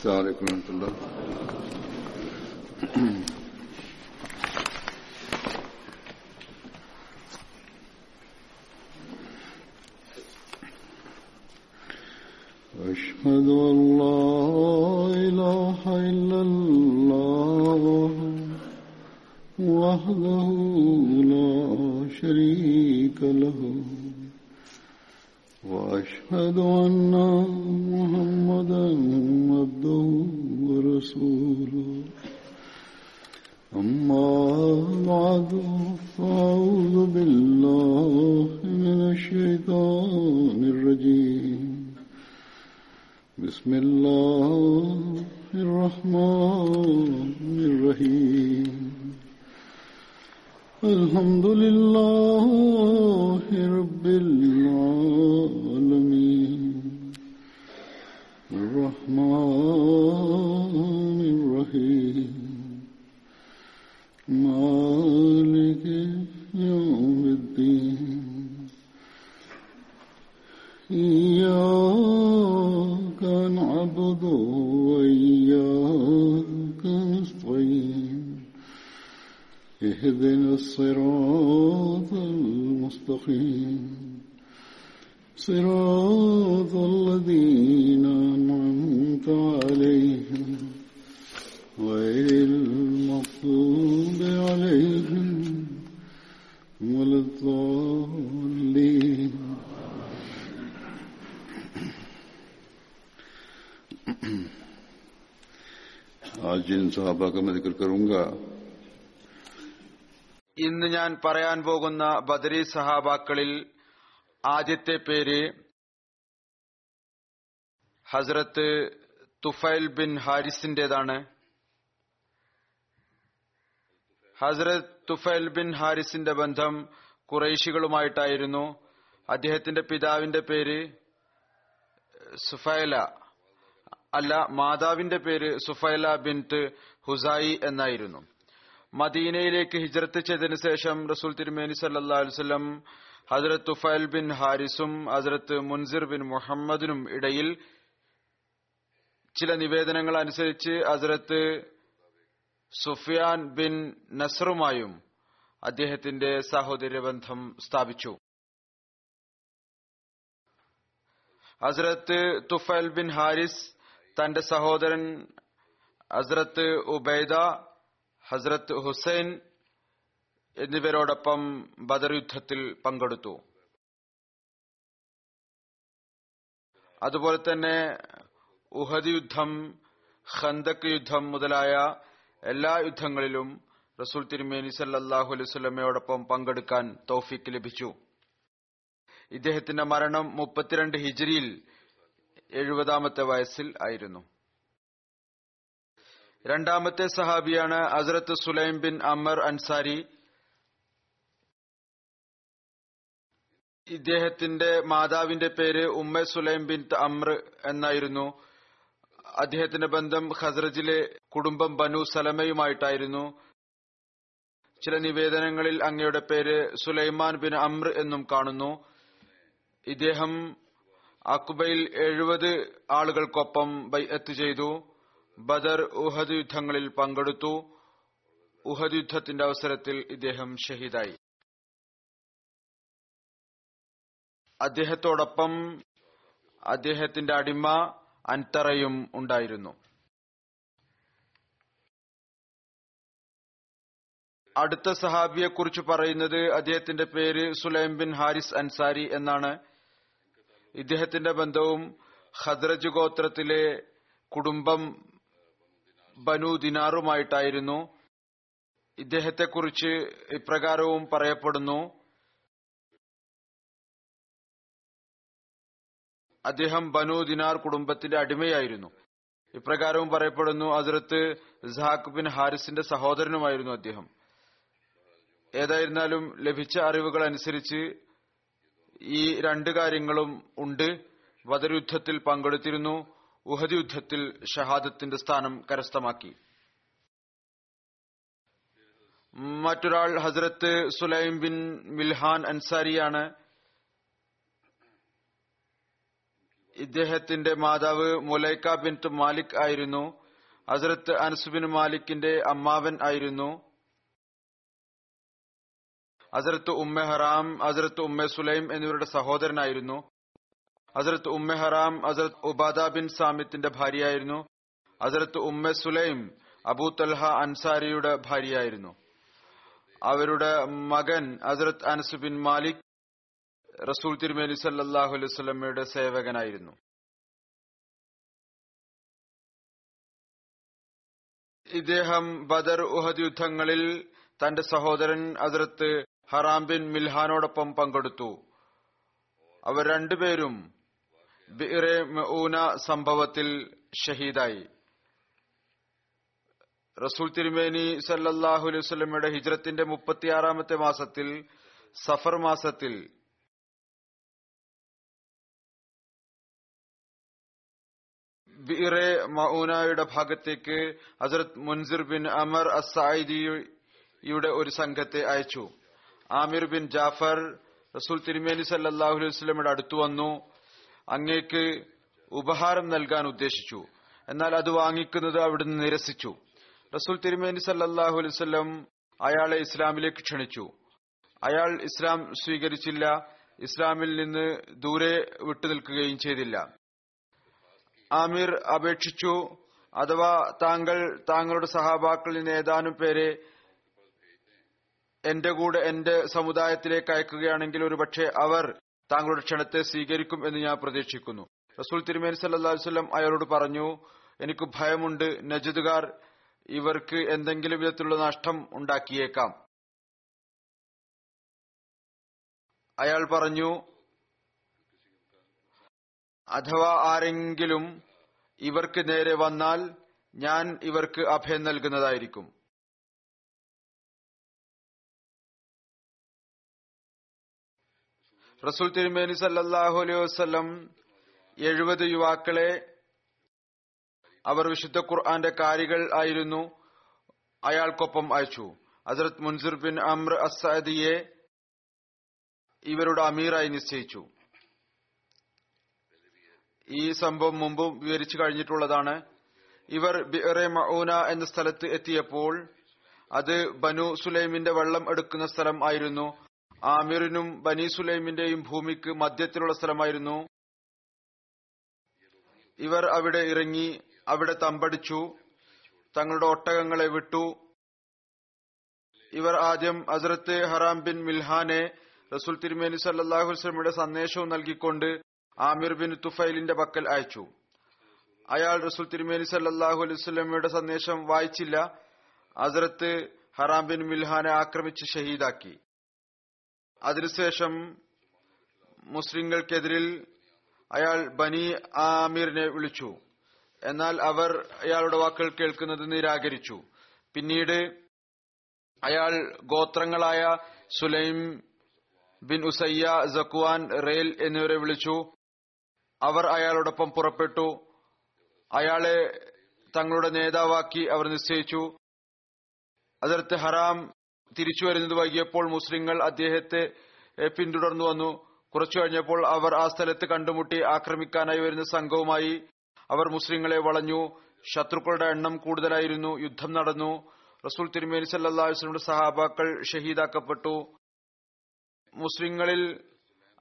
السلام عليكم ورحمة الله أشهد आज जिन सहाबा का मैं जिक्र करूंगा ഇന്ന് ഞാൻ പറയാൻ പോകുന്ന ബദരി സഹാബാക്കളിൽ ആദ്യത്തെ പേര് ഹസ്രത്ത് തുഫൈൽ ബിൻ ഹാരിസിന്റേതാണ് ഹസ്രത്ത് തുഫൈൽ ബിൻ ഹാരിസിന്റെ ബന്ധം കുറേശികളുമായിട്ടായിരുന്നു അദ്ദേഹത്തിന്റെ പിതാവിന്റെ പേര് സുഫൈല അല്ല മാതാവിന്റെ പേര് സുഫൈല ബിൻത്ത് ഹുസായി എന്നായിരുന്നു. മദീനയിലേക്ക് ഹിജ്രത്ത് ചെയ്തതിനു ശേഷം റസൂൽ തിരുമേനി സല്ലാ വസ്ലം ഹസ്രത്ത് തുഫൈൽ ബിൻ ഹാരിസും ഹസ്രത്ത് മുൻസിർ ബിൻ മുഹമ്മദിനും ഇടയിൽ ചില നിവേദനങ്ങൾ അനുസരിച്ച് ഹസ്രത്ത് സുഫിയാൻ ബിൻ നസറുമായും അദ്ദേഹത്തിന്റെ സഹോദര്യ ബന്ധം സ്ഥാപിച്ചു. ഹസ്രത്ത് തുഫൈൽ ബിൻ ഹാരിസ് തന്റെ സഹോദരൻ ഹസ്രത്ത് ഉബൈദ ഹസ്രത്ത് ഹുസൈൻ എന്നിവരോടൊപ്പം ബദർ യുദ്ധത്തിൽ പങ്കെടുത്തു. അതുപോലെ തന്നെ ഉഹദ് യുദ്ധം ഖന്തക് യുദ്ധം മുതലായ എല്ലാ യുദ്ധങ്ങളിലും റസൂൽ തിരുമേനി സല്ലാഹു അലൈവല്ലമയോടൊപ്പം പങ്കെടുക്കാൻ തൗഫീക്ക് ലഭിച്ചു. ഇദ്ദേഹത്തിന്റെ മരണം മുപ്പത്തിരണ്ട് ഹിജ്രിയിൽ എഴുപതാമത്തെ വയസ്സിൽ ആയിരുന്നു. രണ്ടാമത്തെ സഹാബിയാണ് ഹസ്രത്ത് സുലൈം ബിൻ അമർ അൻസാരി. ഇദ്ദേഹത്തിന്റെ മാതാവിന്റെ പേര് ഉമ്മ സുലൈം ബിൻ അമ്ര എന്നായിരുന്നു. അദ്ദേഹത്തിന്റെ ബന്ധം ഖസ്രജിലെ കുടുംബം ബനു സലമയുമായിട്ടായിരുന്നു. ചില നിവേദനങ്ങളിൽ അങ്ങയുടെ പേര് സുലൈമാൻ ബിൻ അമ്ര എന്നും കാണുന്നു. ഇദ്ദേഹം അക്കുബയിൽ എഴുപത് ആളുകൾക്കൊപ്പം ബൈഅത്ത് ചെയ്തു. ബദർ ഉഹദ് യുദ്ധങ്ങളിൽ പങ്കെടുത്തു. ഉഹദ് യുദ്ധത്തിന്റെ അവസരത്തിൽ ഇദ്ദേഹം ഷഹീദായി. അദ്ദേഹത്തോടൊപ്പം അദ്ദേഹത്തിന്റെ അടിമ അൻതറയും ഉണ്ടായിരുന്നു. അടുത്ത സഹാബിയെ കുറിച്ച് പറയുന്നത് അദ്ദേഹത്തിന്റെ പേര് സുലൈം ബിൻ ഹാരിസ് അൻസാരി എന്നാണ്. ഇദ്ദേഹത്തിന്റെ ബന്ധവും ഖദ്രജ് ഗോത്രത്തിലെ കുടുംബം ബനു ദിനാറുമായിട്ടായിരുന്നു. ഇദ്ദേഹത്തെക്കുറിച്ച് ഇപ്രകാരവും പറയപ്പെടുന്നു. അദ്ദേഹം ബനു ദിനാർ കുടുംബത്തിന്റെ അടിമയായിരുന്നു. ഇപ്രകാരവും പറയപ്പെടുന്നു അതിർത്ത് സഹാഖ് ബിൻ ഹാരിസിന്റെ സഹോദരനുമായിരുന്നു അദ്ദേഹം. ഏതായിരുന്നാലും ലഭിച്ച അറിവുകൾ അനുസരിച്ച് ഈ രണ്ട് കാര്യങ്ങളും ഉണ്ട്. ബദർ യുദ്ധത്തിൽ പങ്കെടുത്തിരുന്നു. ഉഹദ് യുദ്ധത്തിൽ ഷഹാദത്തിന്റെ സ്ഥാനം കരസ്ഥമാക്കി. മറ്റൊരാൾ ഹസ്രത്ത് സുലൈം ബിൻ മിൽഹാൻ അൻസാരിയാണ്. ഇദ്ദേഹത്തിന്റെ മാതാവ് മുലൈക്ക ബിൻ മാലിക് ആയിരുന്നു. ഹസ്രത്ത് അനസ് ബിൻ മാലിക്കിന്റെ അമ്മാവൻ ആയിരുന്നു. ഹസരത്ത് ഉമ്മ ഹറാം അസരത്ത് ഉമ്മ സുലൈം എന്നിവരുടെ സഹോദരനായിരുന്നു. അസരത്ത് ഉമ്മ ഹറാം അസരത്ത് ഉബാദ ബിൻ സാമിത്തിന്റെ ഭാര്യയായിരുന്നു. അസരത്ത് ഉമ്മ സുലൈം അബൂ തൽഹ അൻസാരിയുടെ ഭാര്യയായിരുന്നു. അവരുടെ മകൻ അസരത്ത് അനസ് ബിൻ മാലിക് റസൂൽ തിരുമേനി സല്ലാഹു അലൈഹി സേവകനായിരുന്നു. ഇദ്ദേഹം ബദർ ഉഹദ് യുദ്ധങ്ങളിൽ തന്റെ സഹോദരൻ ഹസരത്ത് ഹറാം ബിൻ മിൽഹാനോടൊപ്പം പങ്കെടുത്തു. അവർ രണ്ടുപേരും ബിറെ മഊന സംഭവത്തിൽ ഷഹീദായി. റസൂൽ തിരുമേനി സല്ലാഹു അലൈഹി ഹിജ്രത്തിന്റെ മുപ്പത്തിയാറാമത്തെ മാസത്തിൽ സഫർ മാസത്തിൽ ബിറെ മഊനയുടെ ഭാഗത്തേക്ക് ഹസരത് മുൻസിർ ബിൻ അമർ അസായിദിയുടെ ഒരു സംഘത്തെ അയച്ചു. ആമിർ ബിൻ ജാഫർ റസൂൽ തിരുമേനി സല്ലാഹു അലൈഹി സ്വലമയുടെ അടുത്തു വന്നു അങ്ങേക്ക് ഉപഹാരം നൽകാൻ ഉദ്ദേശിച്ചു. എന്നാൽ അത് വാങ്ങിക്കുന്നത് അവിടുന്ന് നിരസിച്ചു. റസൂൽ തിരുമേനി സല്ലാഹു അലൈഹി സ്വലം അയാളെ ഇസ്ലാമിലേക്ക് ക്ഷണിച്ചു. അയാൾ ഇസ്ലാം സ്വീകരിച്ചില്ല ഇസ്ലാമിൽ നിന്ന് ദൂരെ വിട്ടു നിൽക്കുകയും ചെയ്തില്ല. ആമിർ അപേക്ഷിച്ചു അഥവാ താങ്കൾ താങ്കളുടെ സഹാബാക്കളിൽ നിന്ന് ഏതാനും പേരെ എന്റെ കൂടെ എന്റെ സമുദായത്തിലേക്ക് അയക്കുകയാണെങ്കിൽ ഒരുപക്ഷെ അവർ താങ്കളുടെ ക്ഷണത്തെ സ്വീകരിക്കും എന്ന് ഞാൻ പ്രതീക്ഷിക്കുന്നു. റസൂൽ തിരുമേനി സല്ലാ വല്ലം അയാളോട് പറഞ്ഞു എനിക്ക് ഭയമുണ്ട് നജദുകാർ ഇവർക്ക് എന്തെങ്കിലും വിധത്തിലുള്ള നഷ്ടം ഉണ്ടാക്കിയേക്കാം. അയാൾ പറഞ്ഞു അഥവാ ആരെങ്കിലും ഇവർക്ക് നേരെ വന്നാൽ ഞാൻ ഇവർക്ക് അഭയം നൽകുന്നതായിരിക്കും. റസൂൽ തിരുമേനി സല്ലാഹു അലൈഹി വസ്ലം എഴുപത് യുവാക്കളെ അവർ വിശുദ്ധ ഖുർആന്റെ കാരികൾ ആയിരുന്നു അയാൾക്കൊപ്പം അയച്ചു. ഹസരത് മുൻസിർ ബിൻ അമ്ര അസാദിയെ ഇവരുടെ അമീറായി നിശ്ചയിച്ചു. ഈ സംഭവം മുമ്പും വിവരിച്ചു കഴിഞ്ഞിട്ടുള്ളതാണ്. ഇവർ ബിറെ മൌന എന്ന സ്ഥലത്ത് എത്തിയപ്പോൾ അത് ബനു സുലൈമിന്റെ വെള്ളം എടുക്കുന്ന സ്ഥലം ആയിരുന്നു. ആമിറിനും ബനീസുലൈമിന്റെയും ഭൂമിക്ക് മധ്യത്തിലുള്ള സ്ഥലമായിരുന്നു. ഇവർ അവിടെ ഇറങ്ങി അവിടെ തമ്പടിച്ചു. തങ്ങളുടെ ഒട്ടകങ്ങളെ വിട്ടു. ഇവർ ആദ്യം അസരത്ത് ഹറാം ബിൻ മിൽഹാനെ റസൂൽ തിരുമേനി സല്ലാഹുസ്ലമിയുടെ സന്ദേശവും നൽകിക്കൊണ്ട് ആമിർ ബിൻ തുഫൈലിന്റെ പക്കൽ അയച്ചു. അയാൾ റസൂൽ തിരുമേനി സല്ലാഹു അലൈവല്ലമയുടെ സന്ദേശം വായിച്ചില്ല. അസരത്ത് ഹറാം ബിൻ മിൽഹാനെ ആക്രമിച്ച് ഷഹീദാക്കി. അതിനുശേഷം മുസ്ലിങ്ങൾക്കെതിരിൽ അയാൾ ബനി ആമീറിനെ വിളിച്ചു. എന്നാൽ അവർ അയാളുടെ വാക്കുകൾ കേൾക്കുന്നത് നിരാകരിച്ചു. പിന്നീട് അയാൾ ഗോത്രങ്ങളായ സുലൈം ബിൻ ഉസയ്യ സക്വാൻ റെയിൽ എന്നിവരെ വിളിച്ചു. അവർ അയാളോടൊപ്പം പുറപ്പെട്ടു. അയാളെ തങ്ങളുടെ നേതാവാക്കി അവർ നിശ്ചയിച്ചു. അതിർത്ത് ഹറാം തിരിച്ചു വരുന്നത് വൈകിയപ്പോൾ മുസ്ലിങ്ങൾ അദ്ദേഹത്തെ പിന്തുടർന്നു വന്നു. കുറച്ചു കഴിഞ്ഞപ്പോൾ അവർ ആ സ്ഥലത്ത് കണ്ടുമുട്ടി ആക്രമിക്കാനായി വരുന്ന സംഘവുമായി അവർ മുസ്ലിങ്ങളെ വളഞ്ഞു. ശത്രുക്കളുടെ എണ്ണം കൂടുതലായിരുന്നു. യുദ്ധം നടന്നു. റസൂൽ തിരുമേനി സല്ലാസ്ലിയുടെ സഹാബാക്കൾ ഷഹീദാക്കപ്പെട്ടു. മുസ്ലിങ്ങളിൽ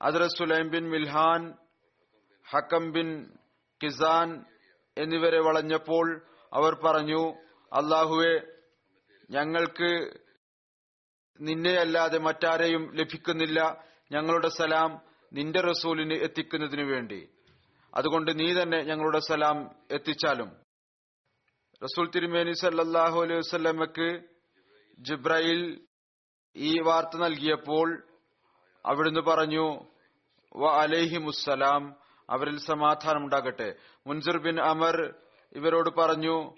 അദ്ര സുലൈം ബിൻ മിൽഹാൻ ഹക്കം ബിൻ കിസാൻ എന്നിവരെ വളഞ്ഞപ്പോൾ അവർ പറഞ്ഞു അള്ളാഹുവെ ഞങ്ങൾക്ക് നിന്നെയല്ലാതെ മറ്റാരെയും ലഭിക്കുന്നില്ല. ഞങ്ങളുടെ സലാം നിന്റെ റസൂലിന് എത്തിക്കുന്നതിനു വേണ്ടി. അതുകൊണ്ട് നീ തന്നെ ഞങ്ങളുടെ സലാം എത്തിച്ചാലും. റസൂൽ തിരുമേനി സല്ലാഹു അലൈഹി വസ്ലമക്ക് ജിബ്രയിൽ ഈ വാർത്ത നൽകിയപ്പോൾ അവിടുന്ന് പറഞ്ഞു വ അലൈഹിമുസ്സലാം അവരിൽ സമാധാനം ഉണ്ടാകട്ടെ. മുൻസിർ ബിൻ അമർ ഇവരോട് പറഞ്ഞു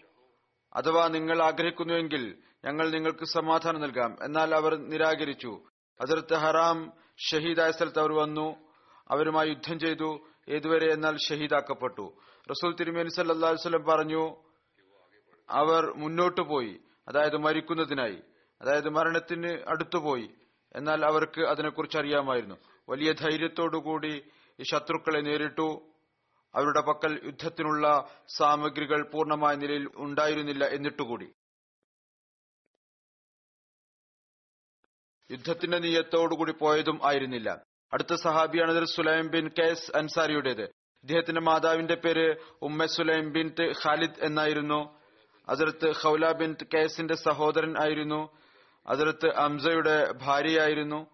അഥവാ നിങ്ങൾ ആഗ്രഹിക്കുന്നുവെങ്കിൽ ഞങ്ങൾ നിങ്ങൾക്ക് സമാധാനം നൽകാം. എന്നാൽ അവർ നിരാകരിച്ചു. അതിർത്ത് ഹറാം ഷഹീദായ സ്ഥലത്ത് അവർ വന്നു. അവരുമായി യുദ്ധം ചെയ്തു. ഏതുവരെ എന്നാൽ ഷഹീദാക്കപ്പെട്ടു. റസൂൽ തിരുമേനി സല്ലാ പറഞ്ഞു അവർ മുന്നോട്ടു പോയി. അതായത് മരിക്കുന്നതിനായി. അതായത് മരണത്തിന് അടുത്തുപോയി. എന്നാൽ അവർക്ക് അതിനെക്കുറിച്ച് അറിയാമായിരുന്നു. വലിയ ധൈര്യത്തോടുകൂടി ഈ ശത്രുക്കളെ നേരിട്ടു. അവരുടെ പക്കൽ യുദ്ധത്തിനുള്ള സാമഗ്രികൾ പൂർണമായ നിലയിൽ ഉണ്ടായിരുന്നില്ല എന്നിട്ടുകൂടി. യുദ്ധത്തിന്റെ നീയത്തോടുകൂടി പോയതും ആയിരുന്നില്ല. അടുത്ത സഹാബിയാണ് സുലൈം ബിൻ കേസ് അൻസാരിയുടേത്. ഇദ്ദേഹത്തിന്റെ മാതാവിന്റെ പേര് ഉമ്മ സുലൈം ബിൻ ഖാലിദ് എന്നായിരുന്നു. അതിർത്ത് ഖൗല ബിൻ കേസിന്റെ സഹോദരൻ ആയിരുന്നു. അതിർത്ത് അംസയുടെ ഭാര്യയായിരുന്നു.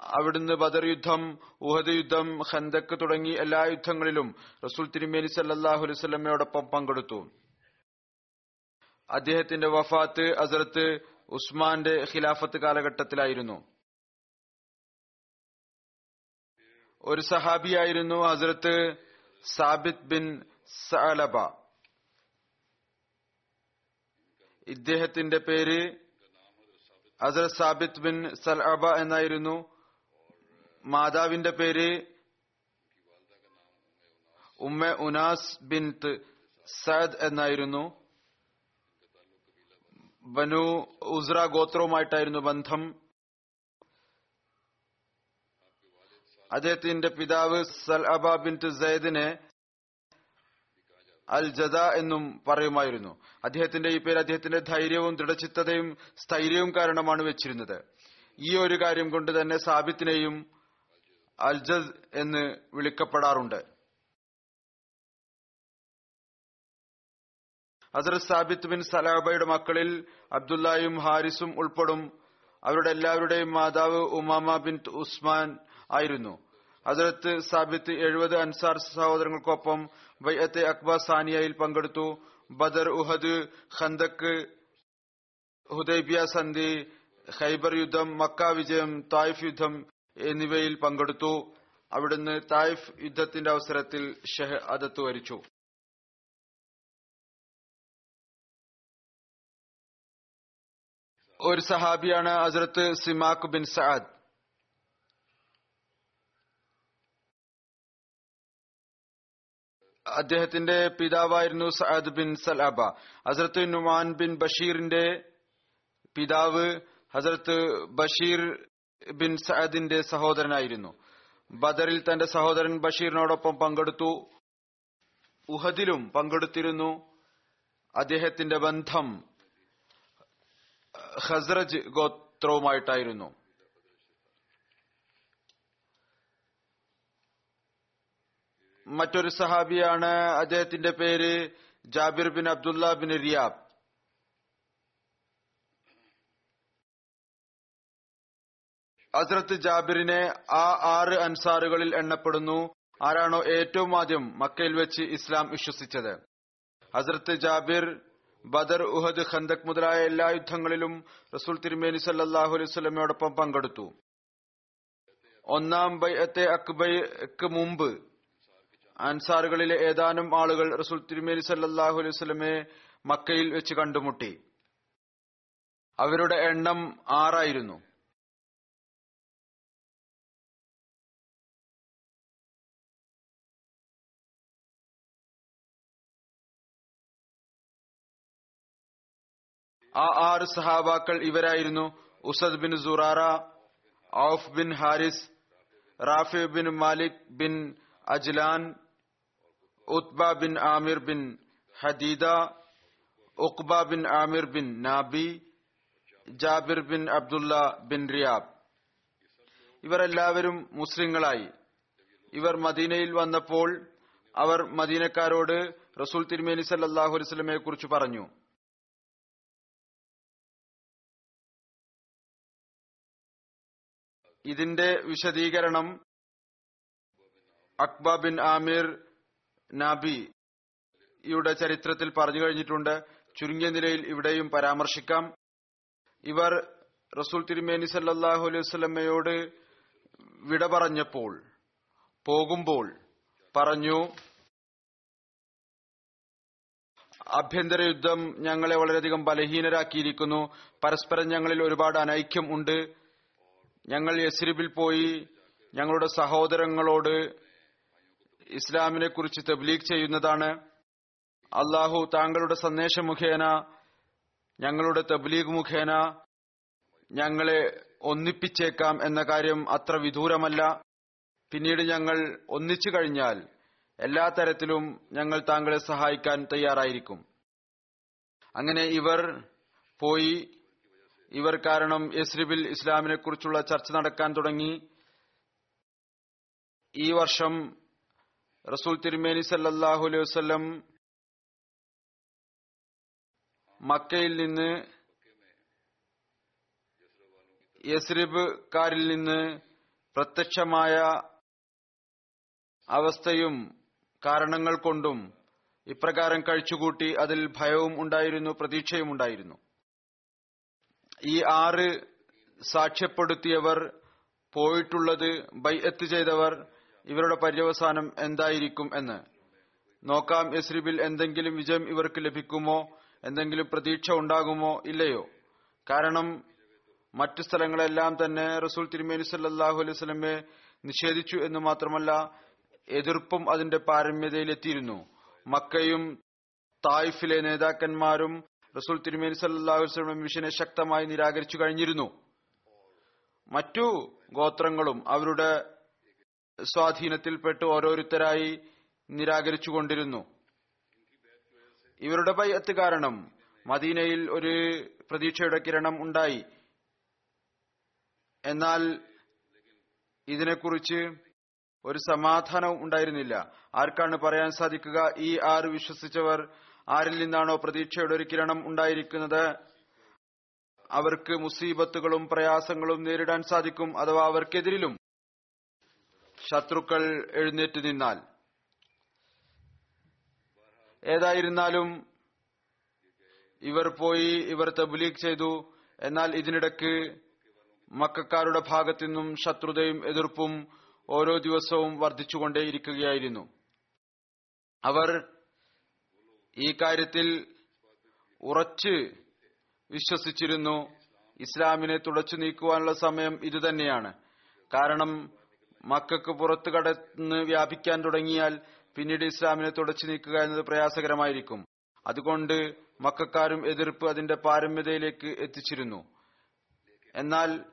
അവിടുന്ന് ബദർ യുദ്ധം ഉഹദ് യുദ്ധം ഖന്തക്ക് തുടങ്ങി എല്ലാ യുദ്ധങ്ങളിലും റസൂൽ തിരുമേനി സല്ലാഹു പങ്കെടുത്തു. അദ്ദേഹത്തിന്റെ വഫാത്ത് അസറത്ത് ഉസ്മാന്റെ ഖിലാഫത്ത് കാലഘട്ടത്തിലായിരുന്നു. ഒരു സഹാബിയായിരുന്നു ഹസരത്ത് സാബിത് ബിൻ സലബ ഇദ്ദേഹത്തിന്റെ പേര് ഹസരത് സാബിത് ബിൻ സലബ എന്നായിരുന്നു. മാതാവിന്റെ പേര് ഉമ്മ ഉനാസ് ബിൻ സയദ് എന്നായിരുന്നു. ബനു ഉസ്ര ഗോത്രവുമായിട്ടായിരുന്നു ബന്ധം. അദ്ദേഹത്തിന്റെ പിതാവ് സൽഅബ ബിൻ സയ്ദിനെ അൽ ജദ എന്നും പറയുമായിരുന്നു. അദ്ദേഹത്തിന്റെ ഈ പേര് അദ്ദേഹത്തിന്റെ ധൈര്യവും ദൃഢചിത്തതയും സ്ഥൈര്യവും കാരണമാണ് വെച്ചിരുന്നത്. ഈ ഒരു കാര്യം കൊണ്ട് തന്നെ സാബിത്തിനെയും അൽജദ് എന്ന് വിളിക്കപ്പെടാറുണ്ട്. ഹസരത് സാബിത്ത് ബിൻ സലാബയുടെ മക്കളിൽ അബ്ദുല്ലായും ഹാരിസും ഉൾപ്പെടും. അവരുടെ എല്ലാവരുടെയും മാതാവ് ഉമാമ ബിൻ ഉസ്മാൻ ആയിരുന്നു. ഹസരത്ത് സാബിത്ത് എഴുപത് അൻസാർ സഹോദരങ്ങൾക്കൊപ്പം വൈഅത്തെ അക്ബ സാനിയയിൽ പങ്കെടുത്തു. ബദർ ഉഹദ് ഖന്തക്ക് ഹുദൈബിയ സന്ധി ഖൈബർ യുദ്ധം മക്ക വിജയം തായിഫ് യുദ്ധം എന്നിവയിൽ പങ്കെടുത്തു. അവിടുന്ന് തായിഫ് യുദ്ധത്തിന്റെ അവസരത്തിൽ ഷെഹ് അതത്ത് വരിച്ചു. ഒരു സഹാബിയാണ് ഹസ്രത്ത് സിമാക് ബിൻ സഅദ്. അദ്ദേഹത്തിന്റെ പിതാവായിരുന്നു സഅദ് ബിൻ സലാബ ഹസരത്ത് നുമാൻ ബിൻ ബഷീറിന്റെ പിതാവ് ഹസരത്ത് ബഷീർ ബിൻ സഅദിന്റെ സഹോദരനായിരുന്നു. ബദറിൽ തന്റെ സഹോദരൻ ബഷീറിനോടൊപ്പം പങ്കെടുത്തു. ഉഹദിലും പങ്കെടുത്തിരുന്നു. അദ്ദേഹത്തിന്റെ ബന്ധം ഹസ്രജ് ഗോത്രവുമായിട്ടായിരുന്നു. മറ്റൊരു സഹാബിയാണ് അദ്ദേഹത്തിന്റെ പേര് ജാബിർ ബിൻ അബ്ദുല്ല ബിൻ റിയാബ്. ഹസ്രത്ത് ജാബിറിനെ ആ ആറ് അൻസാറുകളിൽ എണ്ണപ്പെടുന്നു. ആരാണോ ഏറ്റവും ആദ്യം മക്കയിൽ വെച്ച് ഇസ്ലാം വിശ്വസിച്ചത്. ഹസ്രത്ത് ജാബിർ ബദർ ഉഹദ് ഖന്തക് മുതലായ എല്ലാ യുദ്ധങ്ങളിലും റസൂൽ തിരുമേനി സല്ലാഹു അലൈഹി സ്വലമയോടൊപ്പം പങ്കെടുത്തു. ഒന്നാം ബൈഅത്തെ അക്ബയ്ക്ക് മുമ്പ് അൻസാറുകളിലെ ഏതാനും ആളുകൾ റസൂൽ തിരുമേനി സല്ലാഹു അലൈഹി സ്വലമെ മക്കയിൽ വെച്ച് കണ്ടുമുട്ടി. അവരുടെ എണ്ണം ആറായിരുന്നു. ആ ആറ് സഹാബാക്കൾ ഇവരായിരുന്നു ഉസദ് ബിൻ സുറാറ ഔഫ് bin Haris Rafi bin Malik bin Ajlan Utba bin Aamir bin ഹദീദ Uqba bin Aamir bin നാബി Jabir bin Abdullah bin റിയാബ്. ഇവരെല്ലാവരും മുസ്ലിങ്ങളായി. ഇവർ മദീനയിൽ വന്നപ്പോൾ അവർ മദീനക്കാരോട് റസൂൽ തിരുമേനി സല്ലാഹു അലൈസ്മയെ കുറിച്ച് പറഞ്ഞു. ഇതിന്റെ വിശദീകരണം അക്ബ ബിൻ ആമിർ നബിയുടെ ചരിത്രത്തിൽ പറഞ്ഞു കഴിഞ്ഞിട്ടുണ്ട്. ചുരുങ്ങിയ നിലയിൽ ഇവിടെയും പരാമർശിക്കാം. ഇവർ റസൂൽ തിരുമേനി സല്ലാഹു അലൈഹി വസ്ലമ്മയോട് വിട പറഞ്ഞപ്പോൾ പോകുമ്പോൾ പറഞ്ഞു ആഭ്യന്തര യുദ്ധം ഞങ്ങളെ വളരെയധികം ബലഹീനരാക്കിയിരിക്കുന്നു. പരസ്പരം ഞങ്ങളിൽ ഒരുപാട് അനൈക്യം ഉണ്ട്. ഞങ്ങൾ യസ്രിബിൽ പോയി ഞങ്ങളുടെ സഹോദരങ്ങളോട് ഇസ്ലാമിനെ കുറിച്ച് തബ്ലീഗ് ചെയ്യുന്നതാണ്. അള്ളാഹു താങ്കളുടെ സന്ദേശം മുഖേന ഞങ്ങളുടെ തബ്ലീഗ് മുഖേന ഞങ്ങളെ ഒന്നിപ്പിച്ചേക്കാം എന്ന കാര്യം അത്ര വിദൂരമല്ല. പിന്നീട് ഞങ്ങൾ ഒന്നിച്ചു കഴിഞ്ഞാൽ എല്ലാ തരത്തിലും ഞങ്ങൾ താങ്കളെ സഹായിക്കാൻ തയ്യാറായിരിക്കും. അങ്ങനെ ഇവർ പോയി ഇവർ കാരണം യസ്രിബിൽ ഇസ്ലാമിനെ കുറിച്ചുള്ള ചർച്ച നടക്കാൻ തുടങ്ങി. ഈ വർഷം റസൂൽ തിരുമേനി സല്ലാഹു അലൈഹി വസ്ലം മക്കയിൽ നിന്ന് യസ്രിബുകാരിൽ നിന്ന് പ്രത്യക്ഷമായ അവസ്ഥയും കാരണങ്ങൾ കൊണ്ടും ഇപ്രകാരം കഴിച്ചുകൂട്ടി അതിൽ ഭയവും ഉണ്ടായിരുന്നു പ്രതീക്ഷയും ഉണ്ടായിരുന്നു. ഈ ആറ് സാക്ഷ്യപ്പെടുത്തിയവർ പോയിട്ടുള്ളത് ബൈഅത്ത് ചെയ്തവർ ഇവരുടെ പര്യവസാനം എന്തായിരിക്കും എന്ന്. നോക്കാം യസ്രിബിൽ എന്തെങ്കിലും വിജയം ഇവർക്ക് ലഭിക്കുമോ? എന്തെങ്കിലും പ്രതീക്ഷ ഉണ്ടാകുമോ? ഇല്ലയോ? കാരണം മറ്റു സ്ഥലങ്ങളെല്ലാം തന്നെ റസൂൽ തിരുമേനി സല്ലാഹു അലൈഹി സ്വലമെ നിഷേധിച്ചു എന്ന് മാത്രമല്ല എതിർപ്പും അതിന്റെ പാരമ്യതയിലെത്തിയിരുന്നു. മക്കയും തായിഫിലെ നേതാക്കന്മാരും റസൂൽ തിരുമേനി സല്ലാസ്ലം മിഷനെ ശക്തമായി നിരാകരിച്ചു കഴിഞ്ഞിരുന്നു. മറ്റു ഗോത്രങ്ങളും അവരുടെ സ്വാധീനത്തിൽപ്പെട്ട് ഓരോരുത്തരായി നിരാകരിച്ചുകൊണ്ടിരുന്നു ഇവരുടെ ബയ്യത്ത് കാരണം മദീനയിൽ ഒരു പ്രതീക്ഷയുടെ കിരണം ഉണ്ടായി. എന്നാൽ ഇതിനെക്കുറിച്ച് ഒരു സമാധാനവും ഉണ്ടായിരുന്നില്ല. ആർക്കാണ് പറയാൻ സാധിക്കുക? ഈ ആറ് വിശ്വസിച്ചവർ ആരിൽ നിന്നാണോ പ്രതീക്ഷയുടെ ഒരു കിരണം ഉണ്ടായിരിക്കുന്നത്? അവർക്ക് മുസീബത്തുകളും പ്രയാസങ്ങളും നേരിടാൻ സാധിക്കും അഥവാ അവർക്കെതിരിലും ശത്രുക്കൾ എഴുന്നേറ്റ് നിന്നാൽ. ഏതായിരുന്നാലും ഇവർ പോയി ഇവർ തബ്ലീഗ് ചെയ്തു. എന്നാൽ ഇതിനിടക്ക് മക്കാരുടെ ഭാഗത്തു നിന്നും ശത്രുതയും എതിർപ്പും ഓരോ ദിവസവും വർദ്ധിച്ചുകൊണ്ടേയിരിക്കുകയായിരുന്നു. അവർ ഈ കാര്യത്തിൽ ഉറച്ച് വിശ്വസിച്ചിരുന്നു. ഇസ്ലാമിനെ തുടച്ചു നീക്കുവാനുള്ള സമയം ഇതുതന്നെയാണ്. കാരണം മക്കൾക്ക് പുറത്തു കടന്ന് വ്യാപിക്കാൻ തുടങ്ങിയാൽ പിന്നീട് ഇസ്ലാമിനെ തുടച്ചു നീക്കുക എന്നത് പ്രയാസകരമായിരിക്കും. അതുകൊണ്ട് മക്കാരും എതിർപ്പ് അതിന്റെ പാരമ്യതയിലേക്ക് എത്തിച്ചിരുന്നു. എന്നാൽ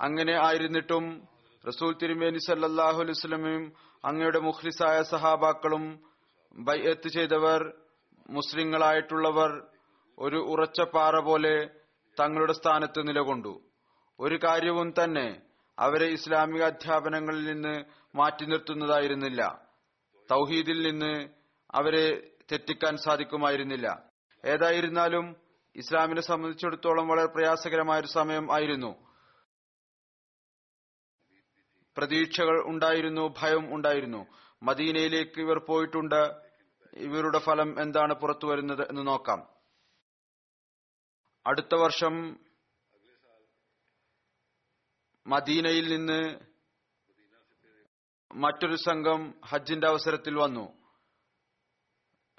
അങ്ങനെ ആയിരുന്നിട്ടും റസൂൽ തിരുമേനി സല്ലാഹു അലൈസ്ലമയും അങ്ങയുടെ മുഖ്ലിസായ സഹാബാക്കളും ബൈഅത്ത് ചെയ്തവർ മുസ്ലിങ്ങളായിട്ടുള്ളവർ ഒരു ഉറച്ച പാറ പോലെ തങ്ങളുടെ സ്ഥാനത്ത് നിലകൊണ്ടു. ഒരു കാര്യവും തന്നെ അവരെ ഇസ്ലാമിക അധ്യാപനങ്ങളിൽ നിന്ന് മാറ്റി നിർത്തുന്നതായിരുന്നില്ല. തൗഹീദിൽ നിന്ന് അവരെ തെറ്റിക്കാൻ സാധിക്കുമായിരുന്നില്ല. ഏതായിരുന്നാലും ഇസ്ലാമിനെ സംബന്ധിച്ചിടത്തോളം വളരെ പ്രയാസകരമായ ഒരു സമയം ആയിരുന്നു. പ്രതീക്ഷകൾ ഉണ്ടായിരുന്നു ഭയം ഉണ്ടായിരുന്നു. മദീനയിലേക്ക് ഇവർ പോയിട്ടുണ്ട്. ഇവരുടെ ഫലം എന്താണ് പുറത്തു വരുന്നത് എന്ന് നോക്കാം. അടുത്ത വർഷം മദീനയിൽ നിന്ന് മറ്റൊരു സംഘം ഹജ്ജിന്റെ അവസരത്തിൽ വന്നു.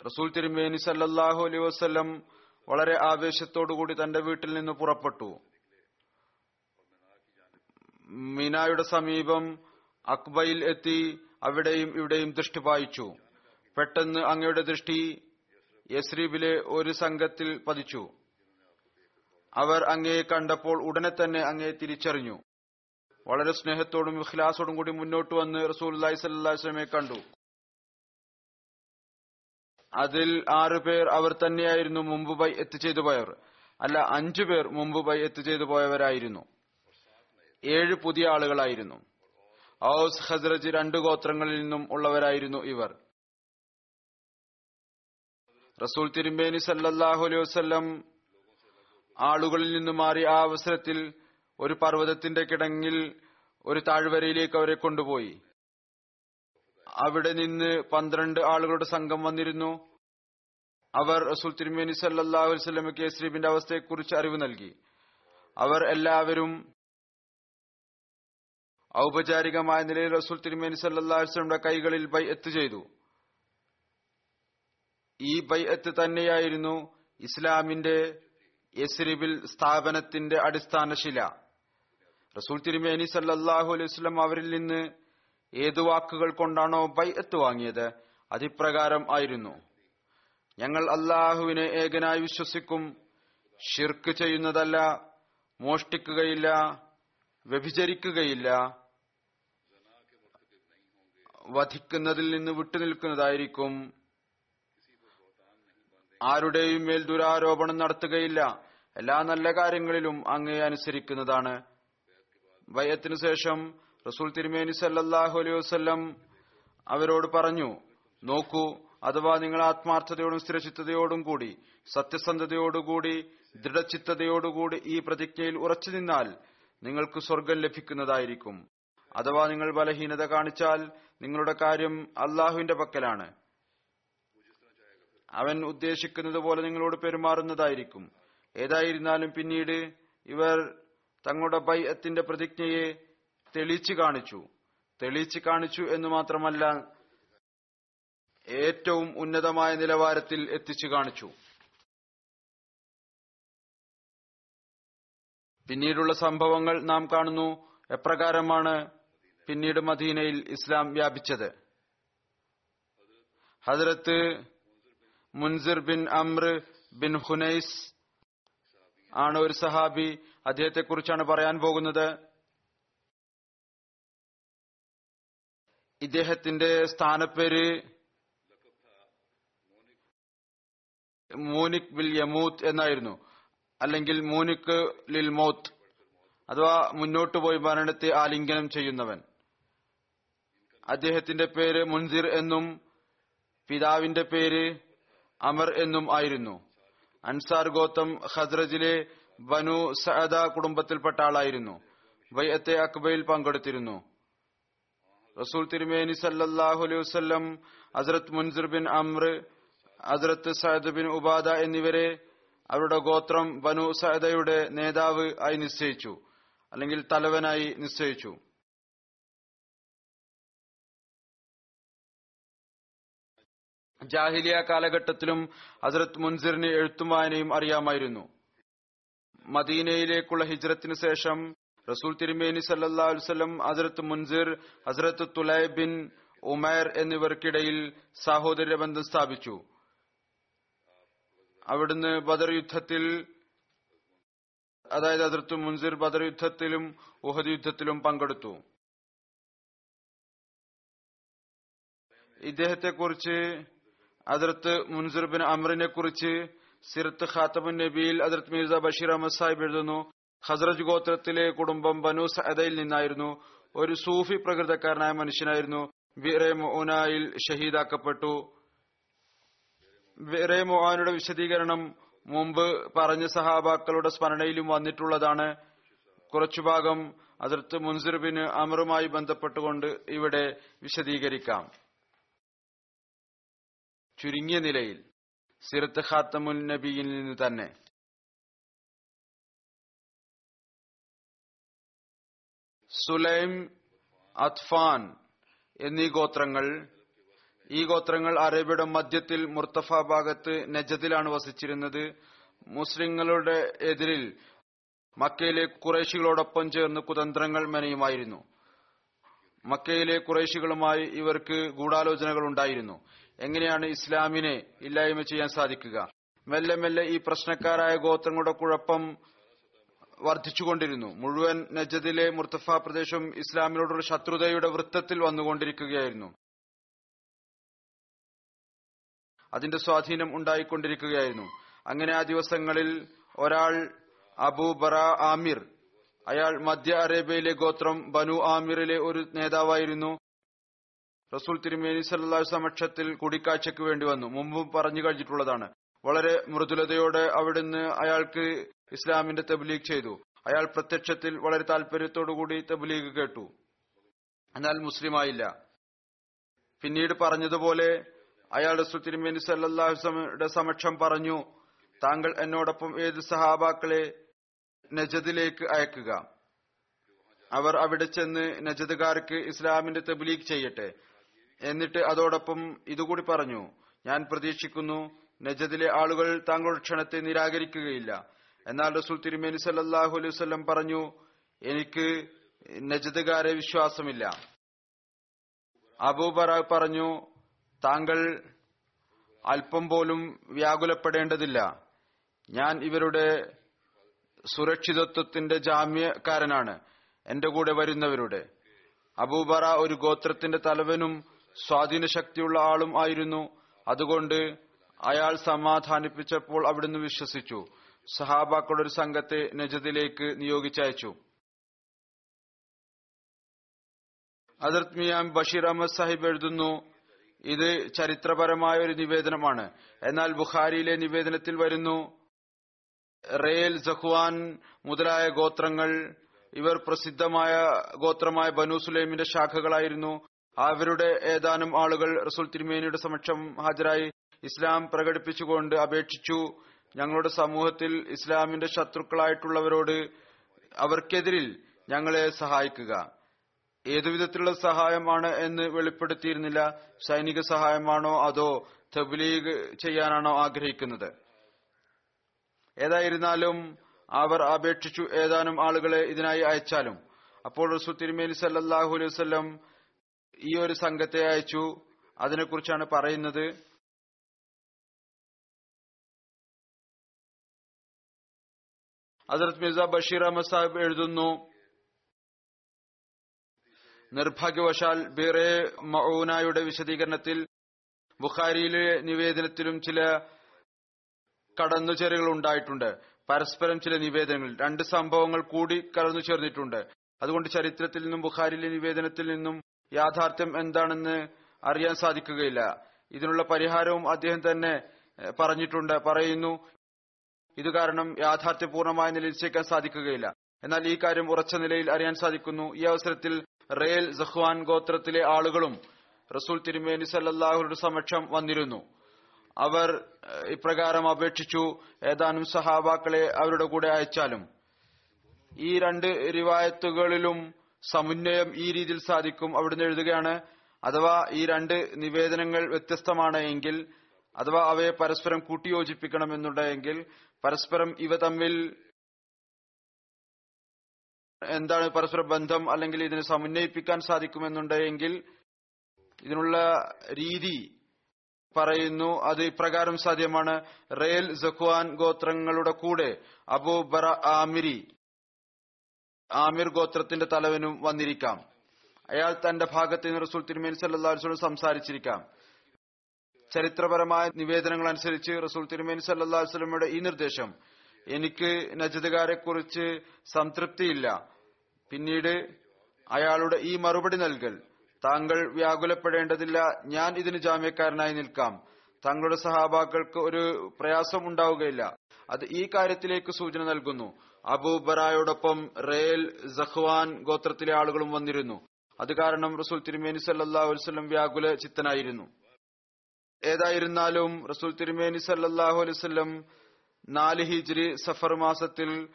റസൂൽ തിരുമേനി സല്ലാഹു അലൈ വസ്ലം വളരെ ആവേശത്തോടുകൂടി തന്റെ വീട്ടിൽ നിന്ന് പുറപ്പെട്ടു. മിനായുടെ സമീപം അക്ബയിൽ എത്തി അവിടെയും ഇവിടെയും ദൃഷ്ടി പായിച്ചു. പെട്ടെന്ന് അങ്ങയുടെ ദൃഷ്ടി യസ്രീബിലെ ഒരു സംഘത്തിൽ പതിച്ചു. അവർ അങ്ങയെ കണ്ടപ്പോൾ ഉടനെ തന്നെ അങ്ങയെ തിരിച്ചറിഞ്ഞു. വളരെ സ്നേഹത്തോടും ഇഖ്ലാസോടും കൂടി മുന്നോട്ട് വന്ന് റസൂൽ സ്വലമെ കണ്ടു. അതിൽ ആറു പേർ അവർ തന്നെയായിരുന്നു മുമ്പ് ബൈ എത്തിച്ചെയ്തു പോയവർ. അല്ല അഞ്ചു പേർ മുമ്പ് ബൈ എത്തിച്ചെയ്തു പോയവരായിരുന്നു. ഏഴ് പുതിയ ആളുകളായിരുന്നു. ഔസ് ഹസ്രജ് രണ്ട് ഗോത്രങ്ങളിൽ നിന്നും ഉള്ളവരായിരുന്നു ഇവർ. റസൂൽ തിരുമ്പേനി സല്ലാഹു അലൈഹി വസ്ല്ലം ആളുകളിൽ നിന്ന് മാറി ആ അവസരത്തിൽ ഒരു പർവതത്തിന്റെ കിടങ്ങിൽ ഒരു താഴ്വരയിലേക്ക് അവരെ കൊണ്ടുപോയി. അവിടെ നിന്ന് പന്ത്രണ്ട് ആളുകളുടെ സംഘം വന്നിരുന്നു. അവർ റസൂൽ തിരുമേനി സല്ലാഹു കെ യസ്രീബിന്റെ അവസ്ഥയെക്കുറിച്ച് അറിവ് നൽകി. അവർ എല്ലാവരും ഔപചാരികമായ നിലയിൽ റസൂൽ തിരുമേനി സല്ലാ വസ്ലമിന്റെ കൈകളിൽ ബൈ എത്തു ചെയ്തു. ഈ ബൈഅത്ത് തന്നെയായിരുന്നു ഇസ്ലാമിന്റെ യസ്രിബിൽ സ്ഥാപനത്തിന്റെ അടിസ്ഥാന ശില. റസൂൽ തിരുമേനി സല്ലാഹു അലൈഹി വസ്ലം അവരിൽ നിന്ന് ഏതു വാക്കുകൾ കൊണ്ടാണോ ബൈഅത്ത് വാങ്ങിയത്? അതിപ്രകാരം ആയിരുന്നു. ഞങ്ങൾ അള്ളാഹുവിനെ ഏകനായി വിശ്വസിക്കും ഷിർക്ക് ചെയ്യുന്നതല്ല മോഷ്ടിക്കുകയില്ല വ്യഭിചരിക്കുകയില്ല വധിക്കുന്നതിൽ നിന്ന് വിട്ടുനിൽക്കുന്നതായിരിക്കും ആരുടെയും മേൽ ദുരാരോപണം നടത്തുകയില്ല. എല്ലാ നല്ല കാര്യങ്ങളിലും അങ്ങേ അനുസരിക്കുന്നതാണ്. വയത്തിനു ശേഷം റസൂൽ തിരുമേനി സല്ലാഹു അലൈഹി വസ്ല്ലം അവരോട് പറഞ്ഞു നോക്കൂ അഥവാ നിങ്ങൾ ആത്മാർത്ഥതയോടും സ്ഥിരചിത്തതയോടും കൂടി സത്യസന്ധതയോടുകൂടി ദൃഢചിത്തതയോടുകൂടി ഈ പ്രതിജ്ഞയിൽ ഉറച്ചു നിന്നാൽ നിങ്ങൾക്ക് സ്വർഗം ലഭിക്കുന്നതായിരിക്കും. അഥവാ നിങ്ങൾ ബലഹീനത കാണിച്ചാൽ നിങ്ങളുടെ കാര്യം അള്ളാഹുവിന്റെ പക്കലാണ്. അവൻ ഉദ്ദേശിക്കുന്നത് പോലെ നിങ്ങളോട് പെരുമാറുന്നതായിരിക്കും. ഏതായിരുന്നാലും പിന്നീട് ഇവർ തങ്ങളുടെ ബൈഅത്തിന്റെ പ്രതിജ്ഞയെ തെളിച്ചു കാണിച്ചു. തെളിച്ചു കാണിച്ചു എന്ന് മാത്രമല്ല ഏറ്റവും ഉന്നതമായ നിലവാരത്തിൽ എത്തിച്ചു കാണിച്ചു. പിന്നീടുള്ള സംഭവങ്ങൾ നാം കാണുന്നു. എപ്രകാരമാണ് പിന്നീട് മദീനയിൽ ഇസ്ലാം വ്യാപിച്ചത്? ഹജറത്ത് Munzir bin Amr bin Hunais ആണ് ഒരു സഹാബി. അദ്ദേഹത്തെ കുറിച്ചാണ് പറയാൻ പോകുന്നത്. ഇദ്ദേഹത്തിന്റെ സ്ഥാനപ്പേര് മൂനിക് ബിൽ യമൂത്ത് എന്നായിരുന്നു. അല്ലെങ്കിൽ മൂനിക് ലിൽ മോത്ത്. അഥവാ മുന്നോട്ട് പോയി മരണത്തെ ആലിംഗനം ചെയ്യുന്നവൻ. അദ്ദേഹത്തിന്റെ പേര് മുൻസിർ എന്നും പിതാവിന്റെ പേര് അമർ എന്നും ആയിരുന്നു. അൻസാർ ഗോത്തം ഖദ്രജിലെ ബനു സഅദ കുടുംബത്തിൽപ്പെട്ട ആളായിരുന്നു. വയ്യത്തെ അക്ബയിൽ പങ്കെടുത്തിരുന്നു. റസൂൽ തിരുമേനി സല്ലല്ലാഹു അലൈഹി വസല്ലം ഹസ്രത്ത് മുൻസിർ ബിൻ അമ്ര ഹസ്രത്ത് സഅദ് ബിൻ ഉബാദ എന്നിവരെ അവരുടെ ഗോത്രം ബനു സഅദയുടെ നേതാവ് ആയി നിശ്ചയിച്ചു അല്ലെങ്കിൽ തലവനായി നിശ്ചയിച്ചു. ജാഹിലിയ കാലഘട്ടത്തിലും ഹസ്രത്ത് മുൻസിറിന് എഴുത്തും വായനയും അറിയാമായിരുന്നു. മദീനയിലേക്കുള്ള ഹിജ്രത്തിന് ശേഷം റസൂൽ തിരുമേനി സല്ലാ വല്ലം ഹസ്രത്ത് മുൻസിർ ഹസ്രത്ത് തുലൈ ബിൻ ഉമേർ എന്നിവർക്കിടയിൽ സാഹോദര്യ ബന്ധം സ്ഥാപിച്ചു. അവിടുന്ന് ബദർ യുദ്ധത്തിൽ അതായത് അതിർത്ത് മുൻസിർ ബദർ യുദ്ധത്തിലും ഉഹദ് യുദ്ധത്തിലും പങ്കെടുത്തു. ഇദ്ദേഹത്തെ കുറിച്ച് അതിർത്ത് മുൻസിർ ബിൻ അമറിനെ കുറിച്ച് സിറത്ത് ഖാത്തബുൻ നബിയിൽ അതിർത്ത് മിർസ ബഷീർ അഹമ്മദ് സാഹിബ് എഴുതുന്നു ഹസ്രജ് ഗോത്രത്തിലെ കുടുംബം ബനു സഅദയിൽ നിന്നായിരുന്നു ഒരു സൂഫി പ്രകൃതക്കാരനായ മനുഷ്യനായിരുന്നു ബിറെ മൊനായിൽ ഷഹീദാക്കപ്പെട്ടു ബിറെ മൊഹാനുടെ വിശദീകരണം മുമ്പ് പറഞ്ഞ സഹാബാക്കളുടെ സ്മരണയിലും വന്നിട്ടുള്ളതാണ് കുറച്ചു ഭാഗം അതിർത്ത് മുൻസിർ ബിൻ അമറുമായി ബന്ധപ്പെട്ടുകൊണ്ട് ഇവിടെ വിശദീകരിക്കാം ചുരുങ്ങിയ നിലയിൽ സിറത്ത് ഖാത്തമുൽ നബിയിൽ നിന്ന് തന്നെ. സുലൈം അത്ഫാൻ എന്നീ ഗോത്രങ്ങൾ ഈ ഗോത്രങ്ങൾ അറേബ്യയുടെ മധ്യത്തിൽ മുർത്തഫ ഭാഗത്ത് നജദിലാണ് വസിച്ചിരുന്നത്. മുസ്ലിങ്ങളുടെ എതിരിൽ മക്കയിലെ കുറേശികളോടൊപ്പം ചേർന്ന് കുതന്ത്രങ്ങൾ മെനയുമായിരുന്നു. മക്കയിലെ കുറേശികളുമായി ഇവർക്ക് ഗൂഢാലോചനകൾ ഉണ്ടായിരുന്നു. എങ്ങനെയാണ് ഇസ്ലാമിനെ ഇല്ലായ്മ ചെയ്യാൻ സാധിക്കുക? മെല്ലെ മെല്ലെ ഈ പ്രശ്നക്കാരായ ഗോത്രങ്ങളുടെ കുഴപ്പം വർദ്ധിച്ചുകൊണ്ടിരുന്നു. മുഴുവൻ നജദിലെ മുർത്തഫ പ്രദേശം ഇസ്ലാമിനോടുള്ള ശത്രുതയുടെ വൃത്തത്തിൽ വന്നുകൊണ്ടിരിക്കുകയായിരുന്നു. അതിന്റെ സ്വാധീനം ഉണ്ടായിക്കൊണ്ടിരിക്കുകയായിരുന്നു. അങ്ങനെ ആ ദിവസങ്ങളിൽ ഒരാൾ അബൂ ബറ ആമിർ അയാൾ മധ്യ അറേബ്യയിലെ ഗോത്രം ബനു ആമിറിലെ ഒരു നേതാവായിരുന്നു. റസൂൽ തിരുമേനി സല്ലാഹു സമക്ഷത്തിൽ കൂടിക്കാഴ്ചയ്ക്ക് വേണ്ടി വന്നു. മുമ്പും പറഞ്ഞു കഴിഞ്ഞിട്ടുള്ളതാണ്. വളരെ മൃദുലതയോടെ അവിടുന്ന് അയാൾക്ക് ഇസ്ലാമിന്റെ തബ്ലീഗ് ചെയ്തു. അയാൾ പ്രത്യക്ഷത്തിൽ വളരെ താല്പര്യത്തോടുകൂടി തബ്ലീഗ് കേട്ടു. എന്നാൽ മുസ്ലിമായില്ല പിന്നീട് പറഞ്ഞതുപോലെ അയാൾ റസൂൽ തിരുമേനി സല്ലാഹുസമയുടെ സമക്ഷം പറഞ്ഞു താങ്കൾ എന്നോടൊപ്പം ഏത് സഹാബാക്കളെ നജദിലേക്ക് അയക്കുക? അവർ അവിടെ ചെന്ന് നജദുകാർക്ക് ഇസ്ലാമിന്റെ തബ്ലീഗ് ചെയ്യട്ടെ. എന്നിട്ട് അതോടൊപ്പം ഇതുകൂടി പറഞ്ഞു ഞാൻ പ്രതീക്ഷിക്കുന്നു നജദിലെ ആളുകൾ താങ്കളുടെ ക്ഷണത്തെ നിരാകരിക്കുകയില്ല. എന്നാൽ റസൂൽ തിരുമേനി സല്ലാഹു അലൈഹി വല്ലം പറഞ്ഞു എനിക്ക് നജദുകാരെ വിശ്വാസമില്ല. അബൂബറ പറഞ്ഞു താങ്കൾ അല്പം പോലും വ്യാകുലപ്പെടേണ്ടതില്ല. ഞാൻ ഇവരുടെ സുരക്ഷിതത്വത്തിന്റെ ജാമ്യക്കാരനാണ് എന്റെ കൂടെ വരുന്നവരുടെ. അബൂബറ ഒരു ഗോത്രത്തിന്റെ തലവനും സ്വാധീന ശക്തിയുള്ള ആളും ആയിരുന്നു. അതുകൊണ്ട് അയാൾ സമാധാനിപ്പിച്ചപ്പോൾ അവിടുന്ന് വിശ്വസിച്ചു. സഹാബാക്കളുടെ ഒരു സംഘത്തെ നജദിലേക്ക് നിയോഗിച്ചയച്ചു. അതിർത്ത് മിയാം ബഷീർ അഹമ്മദ് സാഹിബ് എഴുതുന്നു ഇത് ചരിത്രപരമായ ഒരു നിവേദനമാണ്. എന്നാൽ ബുഖാരിയിലെ നിവേദനത്തിൽ വരുന്നു റേൽ ജഖ്വാൻ മുതലായ ഗോത്രങ്ങൾ ഇവർ പ്രസിദ്ധമായ ഗോത്രമായ ബനു സുലൈമിന്റെ ശാഖകളായിരുന്നു. അവരുടെ ഏതാനും ആളുകൾ റസൂൽ തിരുമേനിയുടെ സമക്ഷം ഹാജരായി ഇസ്ലാം പ്രകടിപ്പിച്ചുകൊണ്ട് അപേക്ഷിച്ചു. ഞങ്ങളുടെ സമൂഹത്തിൽ ഇസ്ലാമിന്റെ ശത്രുക്കളായിട്ടുള്ളവരോട് അവർക്കെതിരിൽ ഞങ്ങളെ സഹായിക്കുക. ഏതുവിധത്തിലുള്ള സഹായമാണ് എന്ന് വെളിപ്പെടുത്തിയിരുന്നില്ല. സൈനിക സഹായമാണോ അതോ തബ്ലീഗ് ചെയ്യാനാണോ ആഗ്രഹിക്കുന്നത്? ഏതായിരുന്നാലും അവർ അപേക്ഷിച്ചു ഏതാനും ആളുകളെ ഇതിനായി അയച്ചാലും. അപ്പോൾ റസൂൽ തിരുമേനി സല്ലാഹു അലൈഹി വസ്ലം ഈ ഒരു സംഘത്തെ അയച്ചു. അതിനെക്കുറിച്ചാണ് പറയുന്നത്. ഹസരത് മിർസ ബഷീർ അഹമ്മദ് സാഹിബ് എഴുതുന്നു നിർഭാഗ്യവശാൽ ബിറെ മൌനായുടെ വിശദീകരണത്തിൽ ബുഖാരിയിലെ നിവേദനത്തിലും ചില കടന്നുചേരുകൾ ഉണ്ടായിട്ടുണ്ട്. പരസ്പരം ചില നിവേദനങ്ങൾ. രണ്ട് സംഭവങ്ങൾ കൂടി കലർന്നു ചേർന്നിട്ടുണ്ട് അതുകൊണ്ട് ചരിത്രത്തിൽ നിന്നും ബുഖാരിയിലെ നിവേദനത്തിൽ നിന്നും യാഥാർത്ഥ്യം എന്താണെന്ന് അറിയാൻ സാധിക്കുകയില്ല. ഇതിനുള്ള പരിഹാരവും അദ്ദേഹം തന്നെ പറഞ്ഞിട്ടുണ്ട് പറയുന്നു. ഇത് കാരണം യാഥാർത്ഥ്യപൂർണമായ നിലയിച്ചേക്കാൻ സാധിക്കുകയില്ല. എന്നാൽ ഈ കാര്യം ഉറച്ച നിലയിൽ അറിയാൻ സാധിക്കുന്നു. ഈ അവസരത്തിൽ റേൽ സഹ്വാൻ ഗോത്രത്തിലെ ആളുകളും റസൂൽ തിരുമേനി സല്ലാഹുരുടെ സമക്ഷം വന്നിരുന്നു. അവർ ഇപ്രകാരം അപേക്ഷിച്ചു ഏതാനും സഹാബാക്കളെ അവരുടെ കൂടെ അയച്ചാലും. ഈ രണ്ട് റിവായത്തുകളിലും സമുന്നയം ഈ രീതിയിൽ സാധിക്കും അവിടുന്ന് എഴുതുകയാണ്. അഥവാ ഈ രണ്ട് നിവേദനങ്ങൾ വ്യത്യസ്തമാണ് എങ്കിൽ അഥവാ അവയെ പരസ്പരം കൂട്ടിയോജിപ്പിക്കണമെന്നുണ്ടെങ്കിൽ പരസ്പരം ഇവ തമ്മിൽ എന്താണ് പരസ്പര ബന്ധം അല്ലെങ്കിൽ ഇതിനെ സമന്വയിപ്പിക്കാൻ സാധിക്കുമെന്നുണ്ടെങ്കിൽ ഇതിനുള്ള രീതി പറയുന്നു അത് ഇപ്രകാരം സാധ്യമാണ്. റെയിൽ ജഖ്വാൻ ഗോത്രങ്ങളുടെ കൂടെ അബൂ ബറ ആമിരി ആമിർ ഗോത്രത്തിന്റെ തലവനും വന്നിരിക്കാം. അയാൾ തന്റെ ഭാഗത്ത് നിന്ന് റസൂൽ തിരുമേനി സല്ലാസ്വലം സംസാരിച്ചിരിക്കാം. ചരിത്രപരമായ നിവേദനങ്ങൾ അനുസരിച്ച് റസൂൽ തിരുമേനി സല്ലാ വസ്ലമയുടെ ഈ നിർദ്ദേശം എനിക്ക് നജദുകാരെ കുറിച്ച് സംതൃപ്തിയില്ല. പിന്നീട് അയാളുടെ ഈ മറുപടി നൽകൽ. താങ്കൾ വ്യാകുലപ്പെടേണ്ടതില്ല. ഞാൻ ഇതിന് ജാമ്യക്കാരനായി നിൽക്കാം. തങ്ങളുടെ സഹാബാക്കൾക്ക് ഒരു പ്രയാസം ഉണ്ടാവുകയില്ല. അത് ഈ കാര്യത്തിലേക്ക് സൂചന നൽകുന്നു. അബൂബറായോടൊപ്പം റേൽ സഖ്വാൻ ഗോത്രത്തിലെ ആളുകളും വന്നിരുന്നു. അത് കാരണം റസൂൽ തിരുമേനി സല്ലാ വസ്ലം വ്യാകുല ചിത്തനായിരുന്നു. ഏതായിരുന്നാലും റസൂൽ തിരുമേനി സല്ലാഹു അലൈവല്ലം നാല് ഹിജ്രി സഫർ മാസത്തിൽ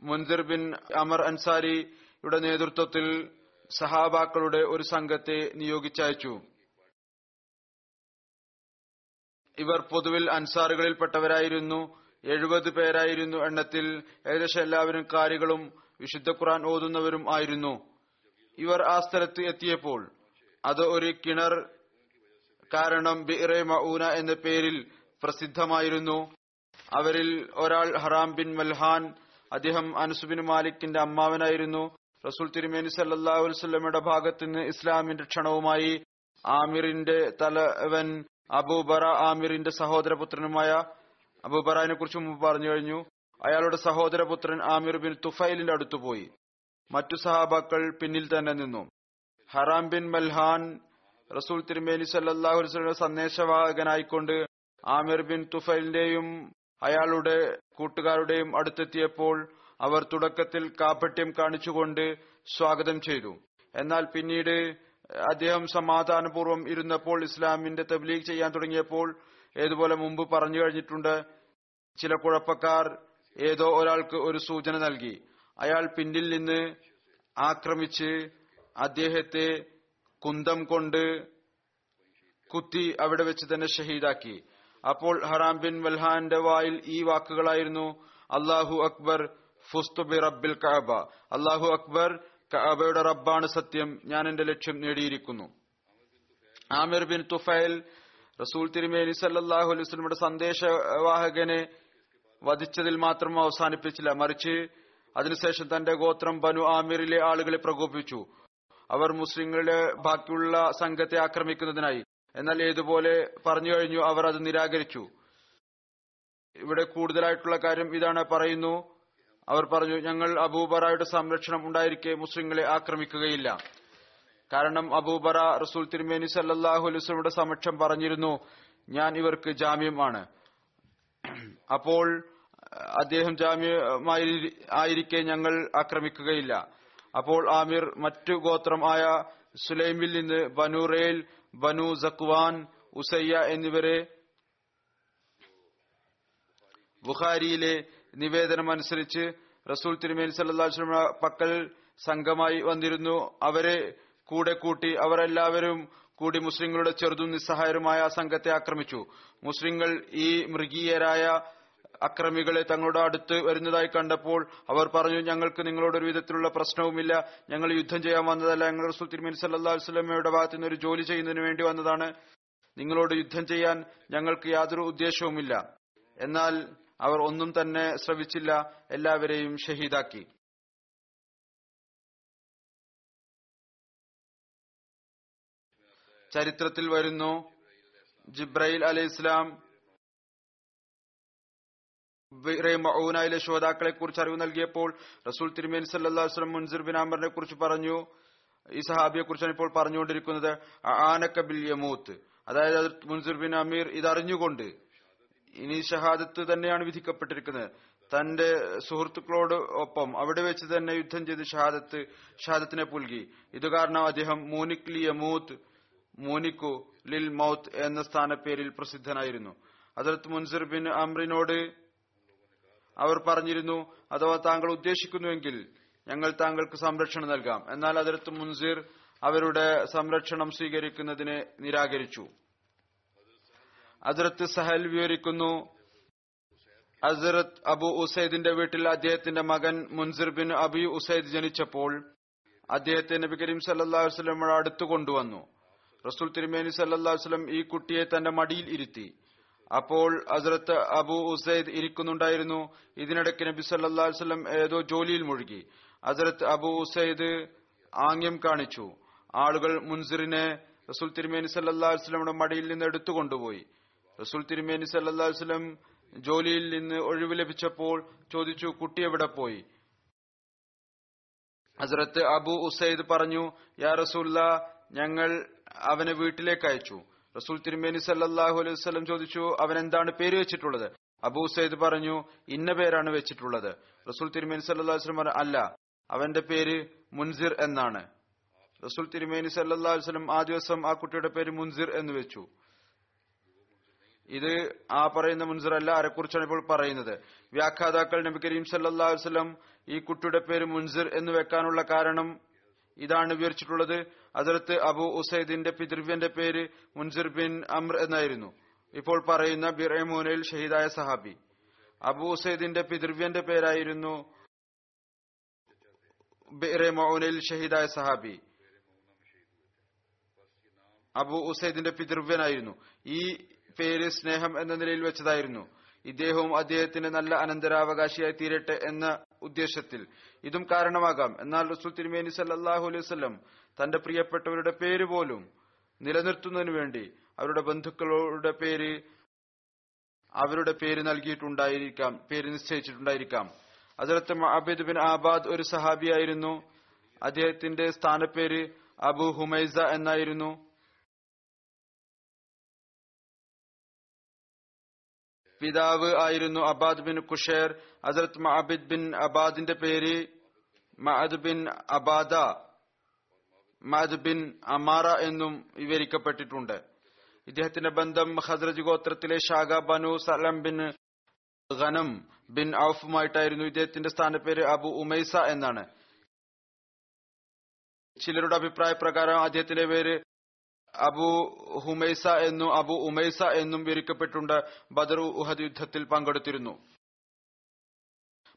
മുൻസിർ ബിൻ അമർ അൻസാരിയുടെ നേതൃത്വത്തിൽ സഹാബാക്കളുടെ ഒരു സംഘത്തെ നിയോഗിച്ചയച്ചു. ഇവർ പൊതുവിൽ അൻസാറുകളിൽപ്പെട്ടവരായിരുന്നു. എഴുപത് പേരായിരുന്നു എണ്ണത്തിൽ. ഏകദേശം എല്ലാവരും കാരികളും വിശുദ്ധ ഖുറാൻ ഓതുന്നവരും ആയിരുന്നു. ഇവർ ആ സ്ഥലത്ത് എത്തിയപ്പോൾ അത് ഒരു കിണർ കാരണം ബിറെ മൌന എന്ന പേരിൽ പ്രസിദ്ധമായിരുന്നു. അവരിൽ ഒരാൾ ഹറാം ബിൻ മൽഹാൻ അദ്ദേഹം അനസുബിൻ മാലിക്കിന്റെ അമ്മാവനായിരുന്നു. റസൂൽ തിരുമേനി സല്ലാഹു വസ്ലമയുടെ ഭാഗത്ത് നിന്ന് ഇസ്ലാമിന്റെ ക്ഷണവുമായി ആമിറിന്റെ തലവൻ അബൂബറ ആമിറിന്റെ സഹോദരപുത്രനുമായ അബൂബറാനെ കുറിച്ച് മുമ്പ് പറഞ്ഞു കഴിഞ്ഞു. അയാളുടെ സഹോദരപുത്രൻ ആമിർ ബിൻ തുഫൈലിന്റെ അടുത്തു പോയി. മറ്റു സഹാബാക്കൾ പിന്നിൽ തന്നെ നിന്നു. ഹറാം ബിൻ മൽഹാൻ റസൂൽ തിരുമേനി സല്ലാഹു വസ്ലമിന്റെ സന്ദേശവാഹകനായിക്കൊണ്ട് ആമിർ ബിൻ തുഫൈലിന്റെയും അയാളുടെ കൂട്ടുകാരുടെയും അടുത്തെത്തിയപ്പോൾ അവർ തുടക്കത്തിൽ കാപട്യം കാണിച്ചുകൊണ്ട് സ്വാഗതം ചെയ്തു. എന്നാൽ പിന്നീട് അദ്ദേഹം സമാധാനപൂർവം ഇരുന്നപ്പോൾ ഇസ്ലാമിന്റെ തബ്ലീഗ് ചെയ്യാൻ തുടങ്ങിയപ്പോൾ ഏതുപോലെ മുമ്പ് പറഞ്ഞു കഴിഞ്ഞിട്ടുണ്ട് ചില കുഴപ്പക്കാർ ഏതോ ഒരാൾക്ക് ഒരു സൂചന നൽകി. അയാൾ പിന്നിൽ നിന്ന് ആക്രമിച്ച് അദ്ദേഹത്തെ കുന്തം കൊണ്ട് കുത്തി അവിടെ വെച്ച് തന്നെ ഷഹീദാക്കി. അപ്പോൾ ഹറാം ബിൻ വൽഹാന്റെ വായിൽ ഈ വാക്കുകളായിരുന്നു അള്ളാഹു അക്ബർ ഫുസ്തുബി റബ്ബിൽ കഅബ. അള്ളാഹു അക്ബർ കഅബയുടെ റബ്ബാണ് സത്യം ഞാൻ എന്റെ ലക്ഷ്യം നേടിയിരിക്കുന്നു. ആമിർ ബിൻ തുഫൈൽ റസൂൽ തിരുമേനി സല്ലാഹു അലൈഹി വസ്ലമിയുടെ സന്ദേശവാഹകനെ വധിച്ചതിൽ മാത്രം അവസാനിപ്പിച്ചില്ല. മറിച്ച് അതിനുശേഷം തന്റെ ഗോത്രം ബനു ആമിറിലെ ആളുകളെ പ്രകോപിപ്പിച്ചു. അവർ മുസ്ലിങ്ങളുടെ ബാക്കിയുള്ള സംഘത്തെ ആക്രമിക്കുന്നതിനായി. എന്നാൽ ഏതുപോലെ പറഞ്ഞു കഴിഞ്ഞു അവർ അത് നിരാകരിച്ചു. ഇവിടെ കൂടുതലായിട്ടുള്ള കാര്യം ഇതാണ് പറയുന്നു. അവർ പറഞ്ഞു ഞങ്ങൾ അബൂബറായുടെ സംരക്ഷണം ഉണ്ടായിരിക്കെ മുസ്ലിങ്ങളെ ആക്രമിക്കുകയില്ല. കാരണം അബൂബറ റസൂൽ തിരുമേനി സല്ലാഹു അലുസ്ലമിയുടെ സമക്ഷം പറഞ്ഞിരുന്നു ഞാൻ ഇവർക്ക് ജാമ്യമാണ്. അപ്പോൾ അദ്ദേഹം ജാമ്യമായി ആയിരിക്കെ ഞങ്ങൾ ആക്രമിക്കുകയില്ല. അപ്പോൾ ആമിർ മറ്റു ഗോത്രം ആയ സുലൈമിൽ നിന്ന് ബനു റേൽ ബനു സക്വാൻ ഉസയ്യ എന്നിവരെ ബുഖാരിയിലെ നിവേദനം അനുസരിച്ച് റസൂൽ തിരുമേനി സല്ലാസ്ലമ പക്കൽ സംഘമായി വന്നിരുന്നു. അവരെ കൂടെ കൂട്ടി അവരെല്ലാവരും കൂടി മുസ്ലിങ്ങളുടെ ചെറുതും നിസ്സഹായരുമായ സംഘത്തെ ആക്രമിച്ചു. മുസ്ലിങ്ങൾ ഈ മൃഗീയരായ അക്രമികളെ തങ്ങളുടെ അടുത്ത് വരുന്നതായി കണ്ടപ്പോൾ അവർ പറഞ്ഞു ഞങ്ങൾക്ക് നിങ്ങളോട് ഒരു വിധത്തിലുള്ള പ്രശ്നവുമില്ല. ഞങ്ങൾ യുദ്ധം ചെയ്യാൻ വന്നതല്ല. ഞങ്ങൾ റസൂൽ തിരുമേനി സല്ലാ വസ്ലമയുടെ ഭാഗത്തു നിന്ന് ഒരു ജോലി ചെയ്യുന്നതിന് വേണ്ടി വന്നതാണ്. നിങ്ങളോട് യുദ്ധം ചെയ്യാൻ ഞങ്ങൾക്ക് യാതൊരു ഉദ്ദേശവുമില്ല. എന്നാൽ അവർ ഒന്നും തന്നെ ശ്രവിച്ചില്ല. എല്ലാവരെയും ഷഹീദാക്കി. ചരിത്രത്തിൽ വരുന്നു. ജിബ്രൈൽ അലൈഹി ഇസ്ലാം മൗനായിലെ ശ്രോതാക്കളെ കുറിച്ച് അറിവ് നൽകിയപ്പോൾ റസൂൽ തിരുമേൻ സല്ലാസ്ലം മുൻസിർ ബിൻ അമറിനെ കുറിച്ച് പറഞ്ഞു. ഈ സഹാബിയെ കുറിച്ചാണ് ഇപ്പോൾ പറഞ്ഞുകൊണ്ടിരിക്കുന്നത്. ആനക്ക ബിൽ യമൂത്ത്. അതായത് മുൻസിർ ബിൻ അമീർ ഇതറിഞ്ഞുകൊണ്ട് ഇനി ഷഹാദത്ത് തന്നെയാണ് വിധിക്കപ്പെട്ടിരിക്കുന്നത്. തന്റെ സുഹൃത്തുക്കളോട് ഒപ്പം അവിടെ വെച്ച് തന്നെ യുദ്ധം ചെയ്ത് ഷഹാദത്ത് ഷഹാദത്തിനെ പുൽകി. ഇത് കാരണം അദ്ദേഹം മൂനിക് ലി യമൂത്ത് മൂനിക്കു ലിൽ മൗത്ത് എന്ന സ്ഥാനപ്പേരിൽ പ്രസിദ്ധനായിരുന്നു. അതിർത്ത് മുൻസിർ ബിൻ അമ്രിനോട് അവർ പറഞ്ഞിരുന്നു അഥവാ താങ്കൾ ഉദ്ദേശിക്കുന്നുവെങ്കിൽ ഞങ്ങൾ താങ്കൾക്ക് സംരക്ഷണം നൽകാം. എന്നാൽ അതിർത്ത് മുൻസിർ അവരുടെ സംരക്ഷണം സ്വീകരിക്കുന്നതിനെ നിരാകരിച്ചു. അതിർത്ത് സഹൽ വിവരിക്കുന്നു അസറത്ത് അബു ഉസൈദിന്റെ വീട്ടിൽ അദ്ദേഹത്തിന്റെ മകൻ മുൻസിർ ബിൻ അബി ഉസൈദ് ജനിച്ചപ്പോൾ അദ്ദേഹത്തെ നബി കരീം സല്ലാ വസ്ലം അടുത്തു കൊണ്ടുവന്നു. റസൂൽ തിരുമേനി സല്ലാ വസ്ലം ഈ കുട്ടിയെ തന്റെ മടിയിൽ ഇരുത്തി. അപ്പോൾ ഹസ്രത്ത് അബു ഉസൈദ് ഇരിക്കുന്നുണ്ടായിരുന്നു. ഇതിനിടയ്ക്ക് നബി സല്ലാ വസ്ലം ഏതോ ജോലിയിൽ മുഴുകി. ഹസ്രത്ത് അബു ഉസൈദ് ആംഗ്യം കാണിച്ചു. ആളുകൾ മുൻസിറിനെ റസൂൽ തിരുമേനി സല്ലാ വസ്ലമിയുടെ മടിയിൽ നിന്ന് എടുത്തുകൊണ്ടുപോയി. റസൂൽ തിരുമേനി സല്ലാ വസ്ലം ജോലിയിൽ നിന്ന് ഒഴിവ് ലഭിച്ചപ്പോൾ ചോദിച്ചു കുട്ടി എവിടെ പോയി? ഹസ്രത്ത് അബു ഉസൈദ് പറഞ്ഞു യാ റസൂല്ല ഞങ്ങൾ അവനെ വീട്ടിലേക്ക് അയച്ചു. റസൂൽ തിരുമേനി സല്ലാഹു അലൈഹി വസ്ലം ചോദിച്ചു അവൻ എന്താണ് പേര് വെച്ചിട്ടുള്ളത്? അബൂ സയ്ദ് പറഞ്ഞു ഇന്ന പേരാണ് വെച്ചിട്ടുള്ളത്. റസൂൽ തിരുമേനി സല്ലാ വസ്ലം പറഞ്ഞു അല്ല അവന്റെ പേര് മുൻസിർ എന്നാണ്. റസൂൽ തിരുമേനി സല്ലാ വസ്ലം ആ ദിവസം ആ കുട്ടിയുടെ പേര് മുൻസിർ എന്ന് വെച്ചു. ഇത് ആ പറയുന്ന മുൻസിർ അല്ല ആരെക്കുറിച്ചാണ് ഇപ്പോൾ പറയുന്നത്? വ്യാഖ്യാതാക്കൾ നബി കരീം സല്ലാ വസ്ലം ഈ കുട്ടിയുടെ പേര് മുൻസിർ എന്ന് വെക്കാനുള്ള കാരണം ഇതാണ് വിവരിച്ചിട്ടുള്ളത്. അതിർത്ത് അബു ഉസൈദിന്റെ പിതൃവ്യന്റെ പേര് മുൻസിർ ബിൻ അമ്ര എന്നായിരുന്നു. ഇപ്പോൾ പറയുന്ന ബിറേമോനയിൽ ഷഹീദായ സഹാബി. അബു ഉസൈദിന്റെ പിതൃവ്യന്റെ പേരായിരുന്നു ബിറേമോനയിൽ ഷഹീദായ സഹാബി. അബു ഉസൈദിന്റെ പിതൃവ്യനായിരുന്നു. ഈ പേര് സ്നേഹം എന്ന നിലയിൽ വെച്ചതായിരുന്നു. ഇദ്ദേഹവും അദ്ദേഹത്തിന് നല്ല അനന്തരാവകാശിയായി തീരട്ടെ എന്ന ഉദ്ദേശത്തിൽ ഇതും കാരണമാകാം. എന്നാൽ റസൂൽ തിരുമേനി സല്ലാഹു അലൈഹി തന്റെ പ്രിയപ്പെട്ടവരുടെ പേര് പോലും നിലനിർത്തുന്നതിനു വേണ്ടി അവരുടെ ബന്ധുക്കളുടെ പേര് അവരുടെ പേര് നൽകിയിട്ടുണ്ടായിരിക്കാം പേര് നിശ്ചയിച്ചിട്ടുണ്ടായിരിക്കാം. അതിർത്ത് അബിദ് ബിൻ ആബാദ് ഒരു സഹാബിയായിരുന്നു. അദ്ദേഹത്തിന്റെ സ്ഥാനപ്പേര് അബു ഹുമൈസ എന്നായിരുന്നു. പിതാവ് ആയിരുന്നു അബാദ് ബിൻ കുഷേർ ഹസരത് മഅബിദ് ബിൻ അബാദിന്റെ പേര് മഅദ് ബിൻ അബാദ മഅദ് ബിൻ അമാറ എന്നും വിവരിക്കപ്പെട്ടിട്ടുണ്ട്. ഇദ്ദേഹത്തിന്റെ ബന്ധം ഹസ്രജ് ഗോത്രത്തിലെ ഷാഗ ബനു സലം ബിൻ ഖനം ബിൻ ഔഫുമായിട്ടായിരുന്നു. ഇദ്ദേഹത്തിന്റെ സ്ഥാനപ്പേര് അബു ഉമൈസ എന്നാണ്. ചിലരുടെ അഭിപ്രായ പ്രകാരം അദ്ദേഹത്തിന്റെ പേര് അബു ഹുമൈസ എന്നും അബു ഉമൈസ എന്നും വിരിക്കപ്പെട്ടുണ്ട് ബദർ ഉഹദ് യുദ്ധത്തിൽ പങ്കെടുത്തിരുന്നു.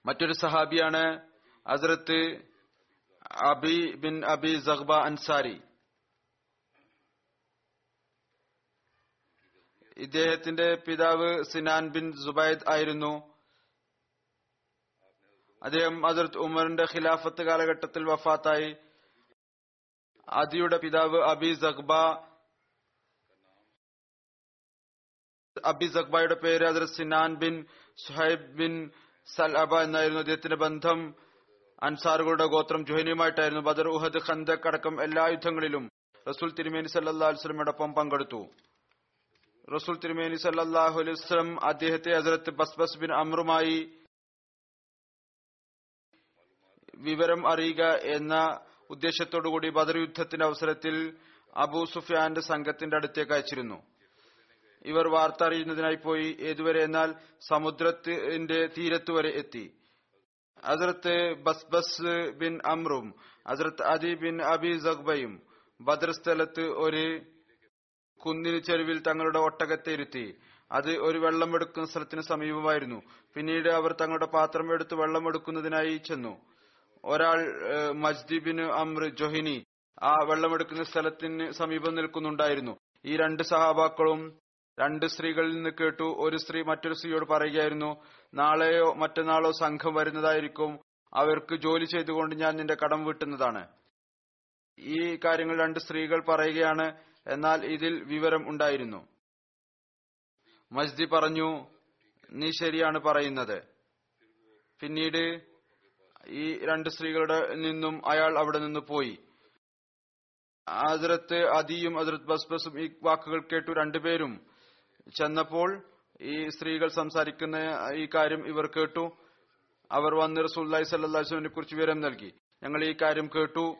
മറ്റൊരു സഹാബിയാണ് അസരത്ത് അബി ബിൻ അബി സഹ്ബ അൻസാരി. ഇദ്ദേഹത്തിന്റെ പിതാവ് സിനാൻ ബിൻ സുബൈദ് ആയിരുന്നു. അദ്ദേഹം ഹസരത്ത് ഉമറിന്റെ ഖിലാഫത്ത് കാലഘട്ടത്തിൽ വഫാത്തായി. അദിയുടെ പിതാവ് അബി സഖ്ബ. അബി സഖ്ബയുടെ പേര് അതിൽ സിനാൻ ബിൻ സുഹൈബ് ബിൻ സൽഅബ എന്നായിരുന്നു അദ്ദേഹത്തിന്റെ ബന്ധം. അൻസാറുകളുടെ ഗോത്രം ജുഹനിയുമായിട്ടായിരുന്നു ബദർ ഉഹദ് ഖന്തക് അടക്കം എല്ലാ യുദ്ധങ്ങളിലും റസൂൽ തിരുമേനി സല്ലാ വസ്ലമയോടൊപ്പം പങ്കെടുത്തു. റസൂൽ തിരുമേനി സല്ലാഹു അലൈഹി വസ്ലം അദ്ദേഹത്തെ ഹസരത്ത് ബസ്ബസ് ബിൻ അമറുമായി വിവരം അറിയുക എന്ന ഉദ്ദേശത്തോടുകൂടി ബദർ യുദ്ധത്തിന്റെ അവസരത്തിൽ അബൂ സുഫിയാന്റെ സംഘത്തിന്റെ അടുത്തേക്ക് അയച്ചിരുന്നു. ഇവർ വാർത്ത അറിയുന്നതിനായി പോയി ഏതുവരെ എന്നാൽ സമുദ്രത്തിന്റെ തീരത്ത് വരെ എത്തി. ഹസരത്ത് ബസ്ബസ് ബിൻ അമ്രും അസറത്ത് അദി ബിൻ അബി സഖ്ബയും ബദർ സ്ഥലത്ത് ഒരു കുന്നിന് ചെരുവിൽ തങ്ങളുടെ ഒട്ടകത്തെ ഇരുത്തി. അത് ഒരു വെള്ളമെടുക്കുന്ന സ്ഥലത്തിന് സമീപമായിരുന്നു. പിന്നീട് അവർ തങ്ങളുടെ പാത്രം എടുത്ത് വെള്ളമെടുക്കുന്നതിനായി ചെന്നു. ഒരാൾ ഏഹ്, മജ്ദി ബിൻ അമ്ര ജൊഹിനി ആ വെള്ളമെടുക്കുന്ന സ്ഥലത്തിന് സമീപം നിൽക്കുന്നുണ്ടായിരുന്നു. ഈ രണ്ട് സഹാബാക്കളും രണ്ട് സ്ത്രീകളിൽ നിന്ന് കേട്ടു. ഒരു സ്ത്രീ മറ്റൊരു സ്ത്രീയോട് പറയുകയായിരുന്നു നാളെയോ മറ്റന്നാളോ സംഘം വരുന്നതായിരിക്കും. അവർക്ക് ജോലി ചെയ്തുകൊണ്ട് ഞാൻ നിന്റെ കടം വീട്ടുന്നതാണ്. ഈ കാര്യങ്ങൾ രണ്ട് സ്ത്രീകൾ പറയുകയാണ്. എന്നാൽ ഇതിൽ വിവരം ഉണ്ടായിരുന്നു. മസ്ജി പറഞ്ഞു നീ ശരിയാണ് പറയുന്നത്. പിന്നീട് ഈ രണ്ട് സ്ത്രീകളുടെ നിന്നും അയാൾ അവിടെ നിന്ന് പോയി. ഹസ്രത്ത് അദിയും ഹസ്രത്ത് ബസ്ബസും ഈ വാക്കുകൾ കേട്ടു രണ്ടുപേരും. ചെന്നപ്പോൾ ഈ സ്ത്രീകൾ സംസാരിക്കുന്ന ഈ കാര്യം ഇവർ കേട്ടു. അവർ വന്ന് റസൂല്ലായി സല്ലാസ്ലിനെ കുറിച്ച് വിവരം നൽകി. ഞങ്ങൾ ഈ കാര്യം കേട്ടു.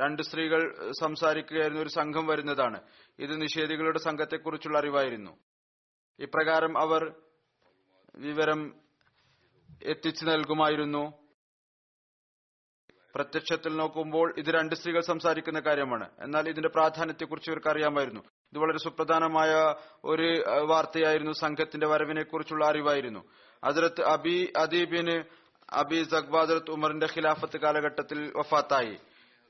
രണ്ട് സ്ത്രീകൾ സംസാരിക്കുകയായിരുന്നു ഒരു സംഘം വരുന്നതാണ്. ഇത് നിഷേധികളുടെ സംഘത്തെക്കുറിച്ചുള്ള അറിവായിരുന്നു. ഇപ്രകാരം അവർ വിവരം എത്തിച്ചു നൽകുമായിരുന്നു. പ്രത്യക്ഷത്തിൽ നോക്കുമ്പോൾ ഇത് രണ്ട് സ്ത്രീകൾ സംസാരിക്കുന്ന കാര്യമാണ്. എന്നാൽ ഇതിന്റെ പ്രാധാന്യത്തെക്കുറിച്ച് ഇവർക്ക് അറിയാമായിരുന്നു. ഇത് വളരെ സുപ്രധാനമായ ഒരു വാർത്തയായിരുന്നു. സംഘത്തിന്റെ വരവിനെ കുറിച്ചുള്ള അറിവായിരുന്നു. ഹജറത്ത് അബി അദീബിന് അബി സഖ്ബ ഹജറത്ത് ഉമറിന്റെ ഖിലാഫത്ത് കാലഘട്ടത്തിൽ വഫാത്തായി.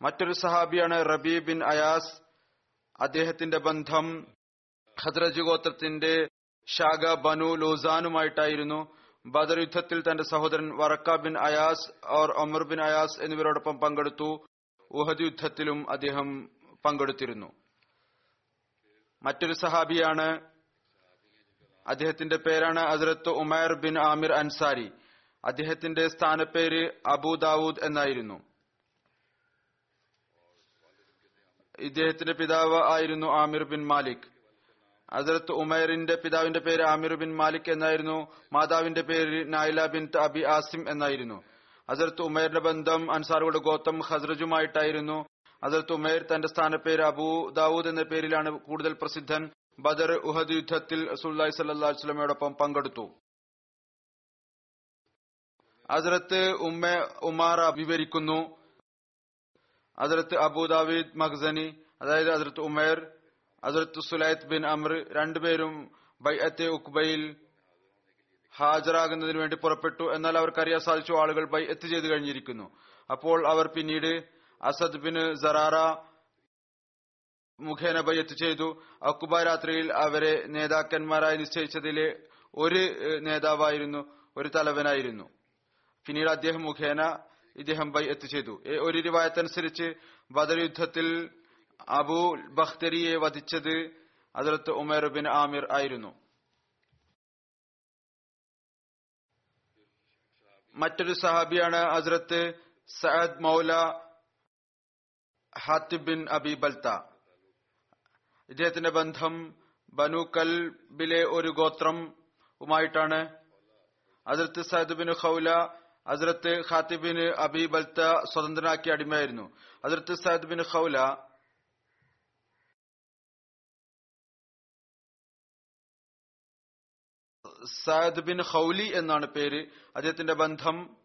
മറ്റൊരു സഹാബിയാണ് റബി ബിൻ അയാസ്. അദ്ദേഹത്തിന്റെ ബന്ധം ഖദ്രജ് ഗോത്രത്തിന്റെ ഷാഗ ബനു ലൂസാനുമായിട്ടായിരുന്നു. ബദർ യുദ്ധത്തിൽ തന്റെ സഹോദരൻ വറക്ക bin Ayaz or Omar bin Ayaz എന്നിവരോടൊപ്പം പങ്കെടുത്തു. ഉഹദ് യുദ്ധത്തിലും അദ്ദേഹം പങ്കെടുത്തിരുന്നു. മറ്റൊരു സഹാബിയാണ് അദ്ദേഹത്തിന്റെ പേരാണ് അസരത്ത് ഉമൈർ ബിൻ ആമിർ അൻസാരി. അദ്ദേഹത്തിന്റെ സ്ഥാനപ്പേര് അബൂ ദാവൂദ് എന്നായിരുന്നു. ഇദ്ദേഹത്തിന്റെ പിതാവ് ആയിരുന്നു ആമിർ ബിൻ മാലിക്. ഹസരത്ത് ഉമേറിന്റെ പിതാവിന്റെ പേര് ആമിർ ബിൻ മാലിക് എന്നായിരുന്നു. മാതാവിന്റെ പേര് നായില ബിൻ അബി ആസിം എന്നായിരുന്നു. അസരത്ത് ഉമേറിന്റെ ബന്ധം അൻസാറുകളുടെ ഗോത്തം ഹസ്രജുമായിട്ടായിരുന്നു അസരത്ത് ഉമേർ തന്റെ സ്ഥാനപ്പേര് അബൂ ദാവൂദ് എന്ന പേരിലാണ് കൂടുതൽ പ്രസിദ്ധൻ. ബദർ ഉഹദ് യുദ്ധത്തിൽ സുല്ലായി സല്ലാ വസ്ലമയോടൊപ്പം പങ്കെടുത്തു. അസരത്ത് ഉമ്മ ഉമാറ വിവരിക്കുന്നു. അസരത്ത് അബൂദാവീദ് മഖ്സനി അതായത് അസരത്ത് ഉമേർ ഹസരത്ത് സുലൈത്ത് ബിൻ അമർ രണ്ടുപേരും ബൈഅത്തെ ഉക്ബയിൽ ഹാജരാകുന്നതിന് വേണ്ടി പുറപ്പെട്ടു. എന്നാൽ അവർക്കറിയാൻ സാധിച്ചു ആളുകൾ ബൈഅത്ത് ചെയ്തു കഴിഞ്ഞിരിക്കുന്നു. അപ്പോൾ അവർ പിന്നീട് അസദ് ബിൻ സറാറ മുഖേന ബയ്യത്ത് ചെയ്തു. അക്കുബ രാത്രിയിൽ അവരെ നേതാക്കന്മാരായി നിശ്ചയിച്ചതിലെ ഒരു നേതാവായിരുന്നു ഒരു തലവനായിരുന്നു. പിന്നീട് അദ്ദേഹം മുഖേന ഇദ്ദേഹം ബൈഅത്ത് ചെയ്തു. ഒരു രൂപായത്തനുസരിച്ച് ബദർ യുദ്ധത്തിൽ അബൂ ബഖ്തരിയെ വധിച്ചത് അതിലത്ത് ഉമേർബിൻ ആമിർ ആയിരുന്നു. മറ്റൊരു സഹാബിയാണ് ഹസ്രത്ത് സഅദ് മൗല ഹാത്തിബ് ബിൻ അബി ബൽത്ത. ഇദ്ദേഹത്തിന്റെ ബന്ധം ബനു കൽബിലെ ഒരു ഗോത്രവുമായിട്ടാണ് അതിർത്ത് സഅദ് ബിൻ ഖൗല അതിർത്ത് ഖാത്തിബിന് അബി ബൽത്ത സ്വതന്ത്രനാക്കിയ അടിമയായിരുന്നു. അതിർത്ത് സഅദ് ബിൻ ഖൗല സഅദ് ബിൻ ഹൌലി എന്നാണ് പേര്. അദ്ദേഹത്തിന്റെ ബന്ധം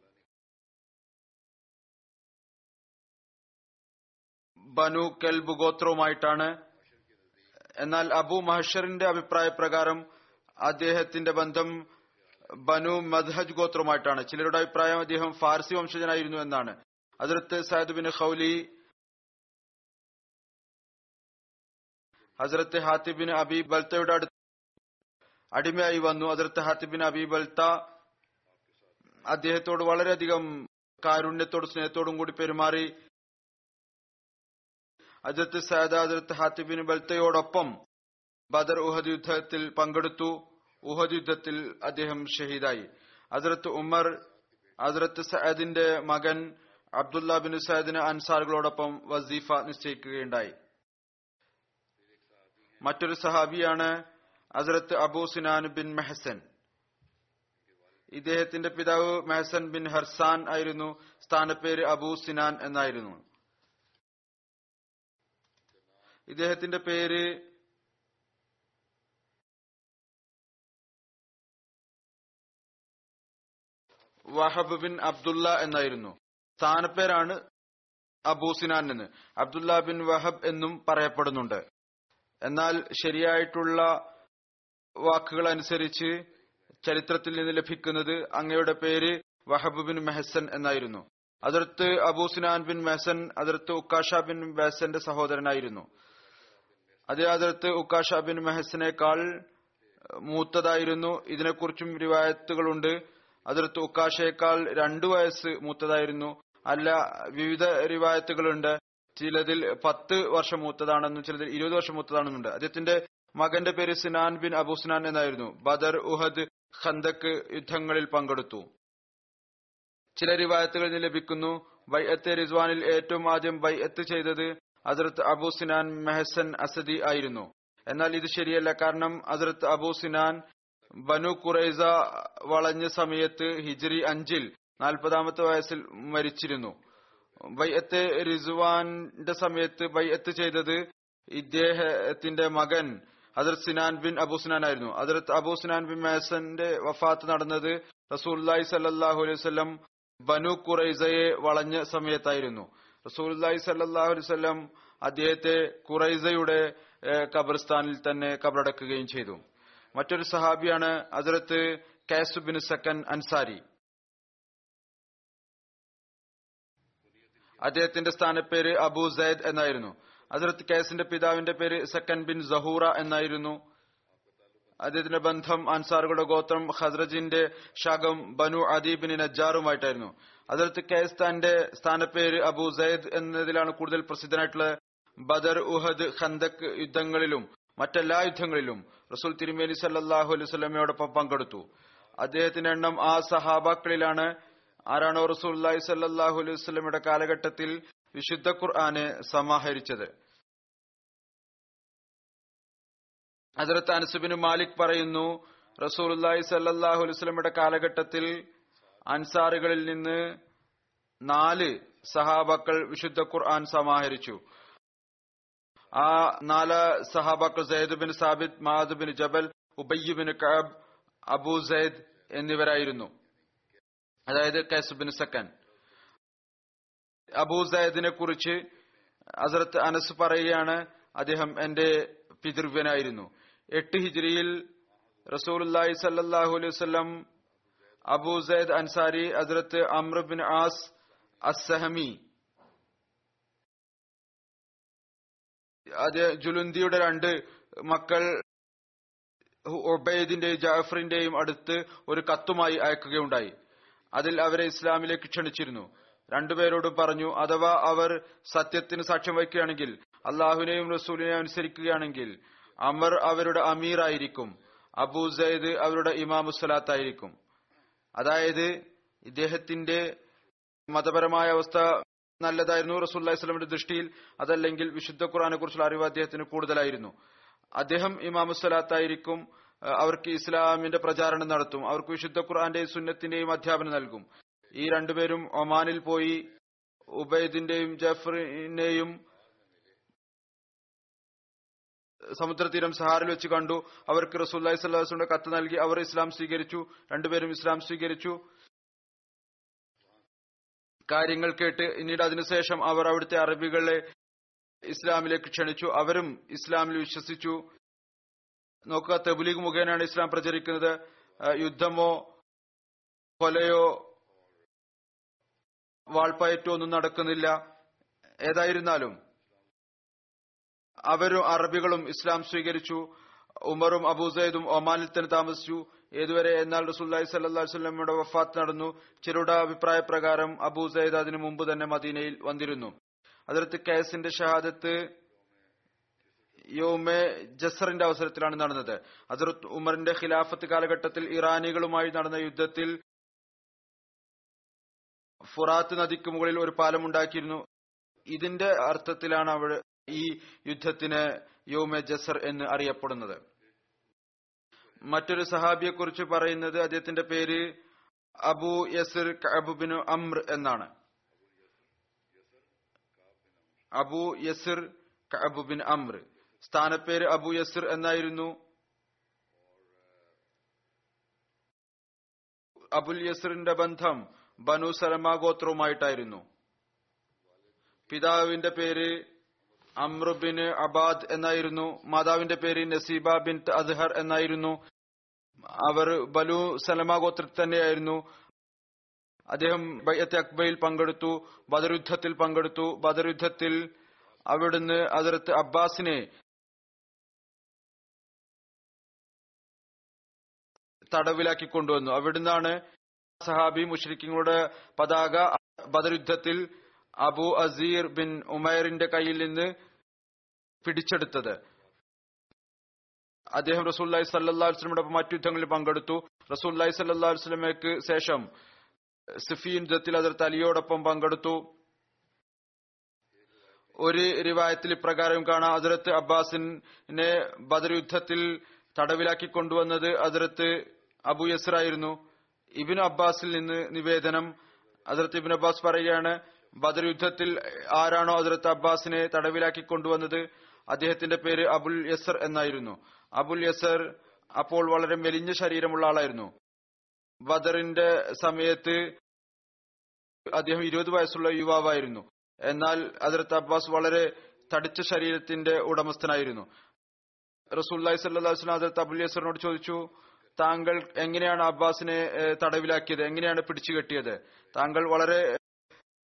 ബനു കെൽബ് ഗോത്രവുമായിട്ടാണ്. എന്നാൽ അബു മഹഷറിന്റെ അഭിപ്രായപ്രകാരം അദ്ദേഹത്തിന്റെ ബന്ധം ബനു മദ്ഹജ് ഗോത്രവുമായിട്ടാണ്. ചിലരുടെ അഭിപ്രായം അദ്ദേഹം ഫാർസി വംശജനായിരുന്നു എന്നാണ്. അതിർത്ത് സയദ് ബിൻ ഖൗലി ഹസരത്ത് ഹാത്തിബിൻ അബി ബൽത്തയുടെ അടുത്ത് അടിമയായി വന്നു. അതിർത്ത് ഹാത്തിബിൻ അബിബൽത്ത അദ്ദേഹത്തോട് വളരെയധികം കാരുണ്യത്തോടും സ്നേഹത്തോടും കൂടി പെരുമാറി. അജത്ത് സയദ അതിർത്ത് ഹാത്തിബിൻ ബൽത്തയോടൊപ്പം ബദർ ഉഹദ് യുദ്ധത്തിൽ പങ്കെടുത്തു. ഉഹദ് യുദ്ധത്തിൽ അദ്ദേഹം ഷഹീദായി. അതിർത്ത് ഉമർ അതിർത്ത് സയദിന്റെ മകൻ അബ്ദുല്ല ബിൻ സയദിന് അൻസാറുകളോടൊപ്പം വസീഫ നിശ്ചയിക്കുകയുണ്ടായി. മറ്റൊരു സഹാബിയാണ് ഹസരത്ത് അബൂ സിനാൻ ബിൻ മെഹസൻ ഇദ്ദേഹത്തിന്റെ പിതാവ് മെഹസൻ ബിൻ ഹർസാൻ ആയിരുന്നു. സ്ഥാനപ്പേര് അബൂ സിനാൻ എന്നായിരുന്നു. ഇദ്ദേഹത്തിന്റെ പേര് വഹബ് ബിൻ അബ്ദുള്ള എന്നായിരുന്നു. സ്ഥാനപ്പേരാണ് അബൂ സിനാൻ എന്ന്. അബ്ദുല്ല ബിൻ വഹബ് എന്നും പറയപ്പെടുന്നുണ്ട്. എന്നാൽ ശരിയായിട്ടുള്ള വാക്കുകൾ അനുസരിച്ച് ചരിത്രത്തിൽ നിന്ന് ലഭിക്കുന്നത് അങ്ങയുടെ പേര് വഹബ് ബിൻ മെഹസൻ എന്നായിരുന്നു. അതിർത്ത് അബൂ സിനാൻ ബിൻ മെഹസൻ അതിർത്ത് ഉക്കാഷ ബിൻ മെഹസന്റെ സഹോദരനായിരുന്നു. അതേ അതിർത്ത് ഉക്കാഷ ബിൻ മെഹസനേക്കാൾ മൂത്തതായിരുന്നു. ഇതിനെക്കുറിച്ചും റിവായത്തുകളുണ്ട്. അതിർത്ത് ഉക്കാഷയേക്കാൾ രണ്ടു വയസ്സ് മൂത്തതായിരുന്നു. അല്ല വിവിധ റിവായത്തുകളുണ്ട്. ചിലതിൽ പത്ത് വർഷം മൂത്തതാണെന്നും ചിലതിൽ ഇരുപത് വർഷം മൂത്തതാണെന്നുണ്ട് അദ്ദേഹത്തിന്റെ മകന്റെ പേര് സിനാൻ ബിൻ അബു സിനാൻ എന്നായിരുന്നു. ബദർ ഉഹദ് ഖന്തക്ക് യുദ്ധങ്ങളിൽ പങ്കെടുത്തു. ചില റിവായത്തുകളിൽ ലഭിക്കുന്നു ബൈഅത്ത് റിസ്വാനിൽ ഏറ്റവും ആദ്യം ബൈഅത്ത് ചെയ്തത് ഹസരത്ത് അബു സിനാൻ മെഹസൻ അസദി ആയിരുന്നു. എന്നാൽ ഇത് ശരിയല്ല കാരണം ഹസരത്ത് അബു സിനാൻ ബനു കുറൈസ വളഞ്ഞ സമയത്ത് ഹിജ്രി അഞ്ചിൽ നാൽപ്പതാമത്തെ വയസ്സിൽ മരിച്ചിരുന്നു. ബൈഅത്ത് റിസ്വാന്റെ സമയത്ത് ബൈഅത്ത് ചെയ്തത് ഇദ്ദേഹത്തിന്റെ മകൻ ഹജറത് സിനാൻ ബിൻ അബു സിനാൻ ആയിരുന്നു ഹജറത് അബു സിനാൻ ബിൻ മേസന്റെ വഫാത്ത് നടന്നത് റസൂല്ലായി സല്ലാഹു അലൈഹി സ്വല്ലം ബനു കുറൈസയെ വളഞ്ഞ സമയത്തായിരുന്നു. റസൂല്ലായി സല്ലാഹു അലൈഹി സ്വല്ലം അദ്ദേഹത്തെ കുറൈസയുടെ ഖബർസ്ഥാനിൽ തന്നെ കബറടക്കുകയും ചെയ്തു. മറ്റൊരു സഹാബിയാണ് ഹജറത്ത് കാസു ബിൻ സക്കൻ അൻസാരി. അദ്ദേഹത്തിന്റെ സ്ഥാനപ്പേര് അബു സൈദ് എന്നായിരുന്നു. ഹസരത്ത് കേസിന്റെ പിതാവിന്റെ പേര് സക്കൻ ബിൻ സഹൂറ എന്നായിരുന്നു. അദ്ദേഹത്തിന്റെ ബന്ധം അൻസാറുകളുടെ ഗോത്രം ഹസ്രജിന്റെ ശകം ബനു അദീബിൻ നജാറുമായിട്ടായിരുന്നു അതിർത്ത് കേസ് തന്റെ സ്ഥാനപ്പേര് അബു സയ്ദ് എന്നതിലാണ് കൂടുതൽ പ്രസിദ്ധനായിട്ടുള്ളത് ബദർ ഉഹദ് ഖന്തക് യുദ്ധങ്ങളിലും മറ്റെല്ലാ യുദ്ധങ്ങളിലും റസൂൽ തിരുമേനി സല്ലാഹു അലൈഹി സ്വലമയോടൊപ്പം പങ്കെടുത്തു. അദ്ദേഹത്തിന്റെ എണ്ണം ആ സഹാബാക്കളിലാണ്. ആരാണോ റസൂൽ സല്ലാഹു അലൈഹി വസ്ലമയുടെ കാലഘട്ടത്തിൽ വിശുദ്ധ ഖുർആാനെ സമാഹരിച്ചത്. ഹസരത്ത് അനസുബിന് മാലിക് പറയുന്നു റസൂലി സല്ലാഹു അലൈഹി വസ്ലമയുടെ കാലഘട്ടത്തിൽ അൻസാറുകളിൽ നിന്ന് നാല് സഹാബാക്കൾ വിശുദ്ധ ഖുർആൻ സമാഹരിച്ചു. ആ നാല് സഹാബാക്കൾ സയ്യിദ് ബിൻ സാബിദ് മഹാദുബിൻ ബിൻ ജബൽ ഉബയ്യു ബിൻ കഅബ് അബൂ സയ്ദ് എന്നിവരായിരുന്നു. അതായത് കൈസുബിൻ സക്കൻ. അബൂ സയ്ദിനെ കുറിച്ച് അസറത്ത് അനസ് പറയുകയാണ് അദ്ദേഹം എന്റെ പിതൃവ്യനായിരുന്നു. എട്ട് ഹിജ്രിയിൽ റസൂലി സല്ലാഹു അലൈഹി വസ്ലം അബൂ സയ്ദ് അൻസാരി ഹസരത്ത് അമ്ര ബിൻ ആസ് അസ്സഹമി അത് ജുലുന്തിയുടെ രണ്ട് മക്കൾ ഒബൈദിന്റെയും ജാഫറിന്റെയും അടുത്ത് ഒരു കത്തുമായി അയക്കുകയുണ്ടായി. അതിൽ അവരെ ഇസ്ലാമിലേക്ക് ക്ഷണിച്ചിരുന്നു. രണ്ടുപേരോടും പറഞ്ഞു അഥവാ അവർ സത്യത്തിന് സാക്ഷ്യം വയ്ക്കുകയാണെങ്കിൽ അള്ളാഹുവിനെയും റസൂലിനെയും അനുസരിക്കുകയാണെങ്കിൽ അമർ അവരുടെ അമീർ ആയിരിക്കും അബൂ സയ്ദ് അവരുടെ ഇമാമു സലാത്തായിരിക്കും അതായത് ഇദ്ദേഹത്തിന്റെ മതപരമായ അവസ്ഥ നല്ലതായിരുന്നു റസൂല്ലി സ്വലമിന്റെ ദൃഷ്ടിയിൽ അതല്ലെങ്കിൽ വിശുദ്ധ ഖുറാനെ കുറിച്ചുള്ള അറിവ് അദ്ദേഹത്തിന് കൂടുതലായിരുന്നു. അദ്ദേഹം ഇമാമുസലാത്തായിരിക്കും അവർക്ക് ഇസ്ലാമിന്റെ പ്രചാരണം നടത്തും അവർക്ക് വിശുദ്ധ ഖുർആന്റെയും സുന്നത്തിന്റെയും അധ്യാപനം നൽകും. ഈ രണ്ടുപേരും ഒമാനിൽ പോയി ഉബൈദിന്റെയും ജഫറിനെയും സമുദ്രതീരം സഹാറിൽ വെച്ച് കണ്ടു. അവർക്ക് റസൂല്ലി സ്വല്ലാസ്ലിന്റെ കത്ത് നൽകി. അവർ ഇസ്ലാം സ്വീകരിച്ചു. രണ്ടുപേരും ഇസ്ലാം സ്വീകരിച്ചു. കാര്യങ്ങൾ കേട്ട് പിന്നീട് അതിനുശേഷം അവർ അവിടുത്തെ അറബികളെ ഇസ്ലാമിലേക്ക് ക്ഷണിച്ചു. അവരും ഇസ്ലാമിൽ വിശ്വസിച്ചു. നോക്കുക തെബുലീഗ് മുഖേനയാണ് ഇസ്ലാം പ്രചരിക്കുന്നത്. യുദ്ധമോ കൊലയോ വാൾപ്പയറ്റോ ഒന്നും നടക്കുന്നില്ല. ഏതായിരുന്നാലും അവരും അറബികളും ഇസ്ലാം സ്വീകരിച്ചു. ഉമറും അബൂസൈദും ഒമാനിൽ തന്നെ താമസിച്ചു. ഏതുവരെ എന്നാൽ റസുല്ലായി സല്ലാ വല്ലമയുടെ വഫാത്ത് നടന്നു. ചിലരുടെ അഭിപ്രായ പ്രകാരം അബൂസൈദ് അതിനു മുമ്പ് തന്നെ മദീനയിൽ വന്നിരുന്നു. അതിർത്ത് കേസിന്റെ ഷഹാദത്ത് യോമെ ജസറിന്റെ അവസരത്തിലാണ് നടന്നത്. അതിർത്ത് ഉമറിന്റെ ഖിലാഫത്ത് കാലഘട്ടത്തിൽ ഇറാനികളുമായി നടന്ന യുദ്ധത്തിൽ ഫുറാത്ത് നദിക്ക് മുകളിൽ ഒരു പാലം ഉണ്ടാക്കിയിരുന്നു. ഇതിന്റെ അർത്ഥത്തിലാണ് അവിടെ ഈ യുദ്ധത്തിന് യോമെ ജസർ എന്ന് അറിയപ്പെടുന്നത്. മറ്റൊരു സഹാബിയെ കുറിച്ച് പറയുന്നത് അദ്ദേഹത്തിന്റെ പേര് അബു യസിർ കഅബുബിൻ അമ്ര എന്നാണ്. അബു യസിർ കബുബിൻ അമ്ര സ്ഥാനപ്പേര് അബു യസിർ എന്നായിരുന്നു. അബുൽ യസിറിന്റെ ബന്ധം ബനു സലമ ഗോത്രവുമായിട്ടായിരുന്നു പിതാവിന്റെ പേര് അമ്രുബിൻ അബാദ് എന്നായിരുന്നു. മാതാവിന്റെ പേര് നസീബ ബിൻ അസ്ഹർ എന്നായിരുന്നു. അവർ ബലു സലമ ഗോത്രത്തിൽ തന്നെയായിരുന്നു. അദ്ദേഹം ബയ്യത്തെ അക്ബയിൽ പങ്കെടുത്തു ബദർ യുദ്ധത്തിൽ പങ്കെടുത്തു. ബദർ യുദ്ധത്തിൽ അവിടുന്ന് അതിർത്ത് അബ്ബാസിനെ തടവിലാക്കി കൊണ്ടുവന്നു. അവിടുന്നാണ് സഹാബി മുഷ്രിഖിങ്ങളുടെ പതാക ബദരുദ്ധത്തിൽ അബു അസീർ ബിൻ ഉമൈറിന്റെ കയ്യിൽ നിന്ന് പിടിച്ചെടുത്തത്. അദ്ദേഹം റസൂല്ലായി സല്ലാ വസ്ലമയോടൊപ്പം മറ്റു യുദ്ധങ്ങളിൽ പങ്കെടുത്തു. റസൂല്ലായി സല്ലാ വസ്ലമയ്ക്ക് ശേഷം സിഫീൻ യുദ്ധത്തിൽ അതിർത്ത് അലിയോടൊപ്പം പങ്കെടുത്തു. ഒരു റിവായത്തിൽ ഇപ്രകാരം കാണാം. അതിർത്ത് അബ്ബാസിനെ ബദർ യുദ്ധത്തിൽ തടവിലാക്കി കൊണ്ടുവന്നത് അതിർത്ത് അബു യസറായിരുന്നു ഇബിൻ അബ്ബാസിൽ നിന്ന് നിവേദനം അതിർത്ത് ഇബിൻ അബ്ബാസ് പറയുകയാണ് ബദർ യുദ്ധത്തിൽ ആരാണോ അതിർത്ത് അബ്ബാസിനെ തടവിലാക്കി കൊണ്ടുവന്നത്? അദ്ദേഹത്തിന്റെ പേര് അബുൽ യസർ എന്നായിരുന്നു. അബുൽ യസർ അപ്പോൾ വളരെ മെലിഞ്ഞ ശരീരമുള്ള ആളായിരുന്നു. ബദറിന്റെ സമയത്ത് അദ്ദേഹം ഇരുപത് വയസ്സുള്ള യുവാവായിരുന്നു. എന്നാൽ അതിർത്ത് അബ്ബാസ് വളരെ തടിച്ച ശരീരത്തിന്റെ ഉടമസ്ഥനായിരുന്നു. റസൂല്ലായി സല്ലാസ്ലാം അതിർത്ത് അബുൽ യസറിനോട് ചോദിച്ചു താങ്കൾ എങ്ങനെയാണ് അബ്ബാസിനെ തടവിലാക്കിയത്? എങ്ങനെയാണ് പിടിച്ചു കെട്ടിയത്? താങ്കൾ വളരെ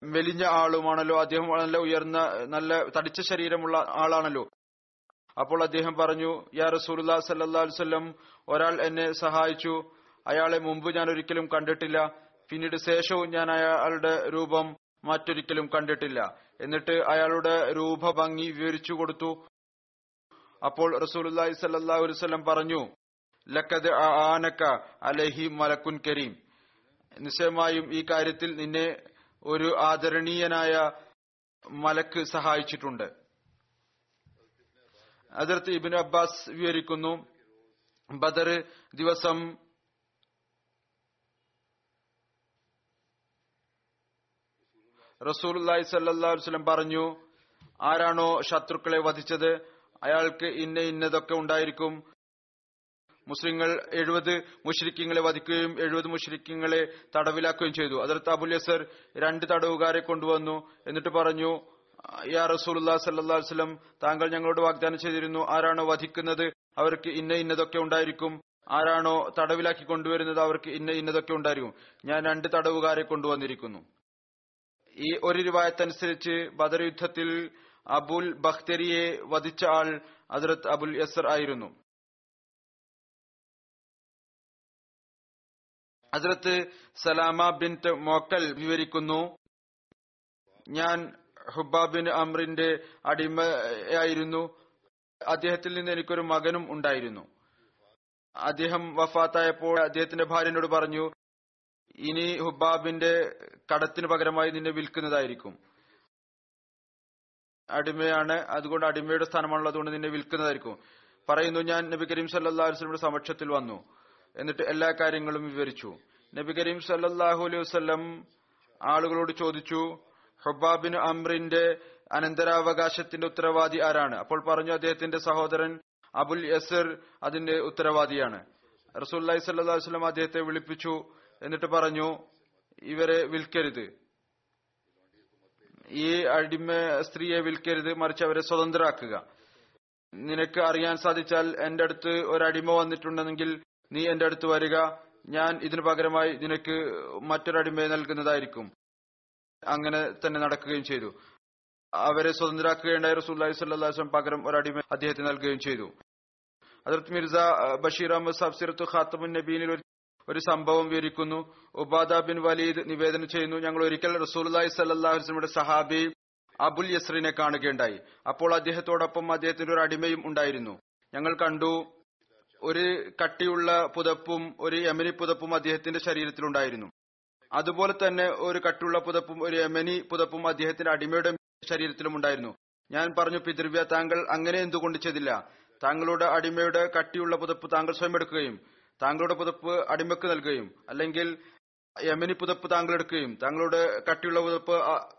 മെലിഞ്ഞ ആളുമാണല്ലോ. അദ്ദേഹം നല്ല ഉയർന്ന നല്ല തടിച്ച ശരീരമുള്ള ആളാണല്ലോ. അപ്പോൾ അദ്ദേഹം പറഞ്ഞു യാ റസൂലുല്ലാ സല്ലാ വല്ലം ഒരാൾ എന്നെ സഹായിച്ചു. അയാളെ മുമ്പ് ഞാൻ ഒരിക്കലും കണ്ടിട്ടില്ല. പിന്നീട് ശേഷവും ഞാൻ അയാളുടെ രൂപം മറ്റൊരിക്കലും കണ്ടിട്ടില്ല. എന്നിട്ട് അയാളുടെ രൂപഭംഗി വിവരിച്ചു കൊടുത്തു. അപ്പോൾ റസൂലുല്ലാഹി സല്ലാ അലുസല്ലം പറഞ്ഞു ലക്കത് ആനക്ക അലഹി മലക്കുൻ കരീം. നിശ്ചയമായും ഈ കാര്യത്തിൽ നിന്നെ ഒരു ആദരണീയനായ മലക്ക് സഹായിച്ചിട്ടുണ്ട്. അതിർത്ത് ഇബിൻ അബ്ബാസ് വിവരിക്കുന്നു ബദർ ദിവസം റസൂൽ സല്ലാസ്ലം പറഞ്ഞു ആരാണോ ശത്രുക്കളെ വധിച്ചത് അയാൾക്ക് ഇന്ന ഇന്നതൊക്കെ ഉണ്ടായിരിക്കും. മുസ്ലിങ്ങൾ എഴുപത് മുഷ്രിഖ്യങ്ങളെ വധിക്കുകയും എഴുപത് മുഷ്രിഖ്യങ്ങളെ തടവിലാക്കുകയും ചെയ്തു. അതിർത്ത് അബുൽ യസർ രണ്ട് തടവുകാരെ കൊണ്ടുവന്നു. എന്നിട്ട് പറഞ്ഞു യാ റസൂലുല്ലാ സല്ലാ വസ്ലം താങ്കൾ ഞങ്ങളോട് വാഗ്ദാനം ചെയ്തിരുന്നു. ആരാണോ വധിക്കുന്നത് അവർക്ക് ഇന്ന ഇന്നതൊക്കെ ഉണ്ടായിരിക്കും. ആരാണോ തടവിലാക്കി കൊണ്ടുവരുന്നത് അവർക്ക് ഇന്ന ഇന്നതൊക്കെ ഉണ്ടായിരിക്കും. ഞാൻ രണ്ട് തടവുകാരെ കൊണ്ടുവന്നിരിക്കുന്നു. ഈ ഒരു രൂപായത്തനുസരിച്ച് ബദർ യുദ്ധത്തിൽ അബുൽ ബഖ്തരിയെ വധിച്ച ആൾ ഹസരത്ത് അബുൽ യസർ ആയിരുന്നു. ഹസരത്ത് സലാമ ബിൻ മോക്കൽ വിവരിക്കുന്നു. ഞാൻ ഹുബാബിൻ അമ്രിന്റെ അടിമയായിരുന്നു അദ്ദേഹത്തിൽ നിന്ന് എനിക്കൊരു മകനും ഉണ്ടായിരുന്നു. അദ്ദേഹം വഫാത്തായപ്പോൾ അദ്ദേഹത്തിന്റെ ഭാര്യനോട് പറഞ്ഞു ഇനി ഹുബാബിന്റെ കടത്തിന് പകരമായി നിന്നെ വിൽക്കുന്നതായിരിക്കും. അടിമയാണ് അതുകൊണ്ട് അടിമയുടെ സ്ഥാനമാണല്ലോ അതുകൊണ്ട് നിന്നെ വിൽക്കുന്നതായിരിക്കും. പറയുന്നു ഞാൻ നബി കരീം സല്ലാ വസ്ലമിയുടെ സമക്ഷത്തിൽ വന്നു. എന്നിട്ട് എല്ലാ കാര്യങ്ങളും വിവരിച്ചു. നബി കരീം സല്ലാഹു അലൈഹി വസ്ലം ആളുകളോട് ചോദിച്ചു ഹുബാബിൻ അമ്രിന്റെ അനന്തരാവകാശത്തിന്റെ ഉത്തരവാദി ആരാണ്? അപ്പോൾ പറഞ്ഞു അദ്ദേഹത്തിന്റെ സഹോദരൻ അബുൽ യസർ അതിന്റെ ഉത്തരവാദിയാണ്. റസൂല്ലി സല്ലാ വസ്ലം അദ്ദേഹത്തെ വിളിപ്പിച്ചു എന്നിട്ട് പറഞ്ഞു ഇവരെ വിൽക്കരുത്. ഈ അടിമ സ്ത്രീയെ വിൽക്കരുത് മറിച്ച് അവരെ സ്വതന്ത്രരാക്കുക. നിനക്ക് അറിയാൻ സാധിച്ചാൽ എന്റെ അടുത്ത് ഒരു അടിമ വന്നിട്ടുണ്ടെങ്കിൽ നീ എന്റെ അടുത്ത് വരിക. ഞാൻ ഇതിനു പകരമായി നിനക്ക് മറ്റൊരടിമയെ നൽകുന്നതായിരിക്കും. അങ്ങനെ തന്നെ നടക്കുകയും ചെയ്തു. അവരെ സ്വതന്ത്രരാക്കുകയുണ്ടായ റസൂല്ലി സ്വല്ലാസ്ലം പകരം ഒരടിമ അദ്ദേഹത്തിന് നൽകുകയും ചെയ്തു. അതിർത്ത് മിർസ ബഷീർ അഹമ്മദ് സബ്സിറത്ത് ഖാത്തമുൻ നബീനിൽ ഒരു ഒരു സംഭവം വിവരിക്കുന്നു. ഉബാദ ബിൻ വലീദ് നിവേദനം ചെയ്യുന്നു. ഞങ്ങൾ ഒരിക്കൽ റസൂലി സല്ലാഹുസ്ലമിയുടെ സഹാബി അബുൽ യസ്രിനെ കാണുകയുണ്ടായി. അപ്പോൾ അദ്ദേഹത്തോടൊപ്പം അദ്ദേഹത്തിന്റെ ഒരു അടിമയും ഉണ്ടായിരുന്നു. ഞങ്ങൾ കണ്ടു. ഒരു കട്ടിയുള്ള പുതപ്പും ഒരു യമനി പുതപ്പും അദ്ദേഹത്തിന്റെ ശരീരത്തിലുണ്ടായിരുന്നു. അതുപോലെ തന്നെ ഒരു കട്ടിയുള്ള പുതപ്പും ഒരു യമനി പുതപ്പും അദ്ദേഹത്തിന്റെ അടിമയുടെ ശരീരത്തിലും ഉണ്ടായിരുന്നു. ഞാൻ പറഞ്ഞു പിതൃവ്യ താങ്കൾ അങ്ങനെ എന്തുകൊണ്ട് ചെയ്തില്ല? താങ്കളുടെ അടിമയുടെ കട്ടിയുള്ള പുതപ്പ് താങ്കൾ സ്വയം എടുക്കുകയും താങ്കളുടെ പുതപ്പ് അടിമയ്ക്ക് നൽകുകയും അല്ലെങ്കിൽ യമനി പുതപ്പ് താങ്കൾ എടുക്കുകയും താങ്കളുടെ കട്ടിയുള്ള പുതപ്പ്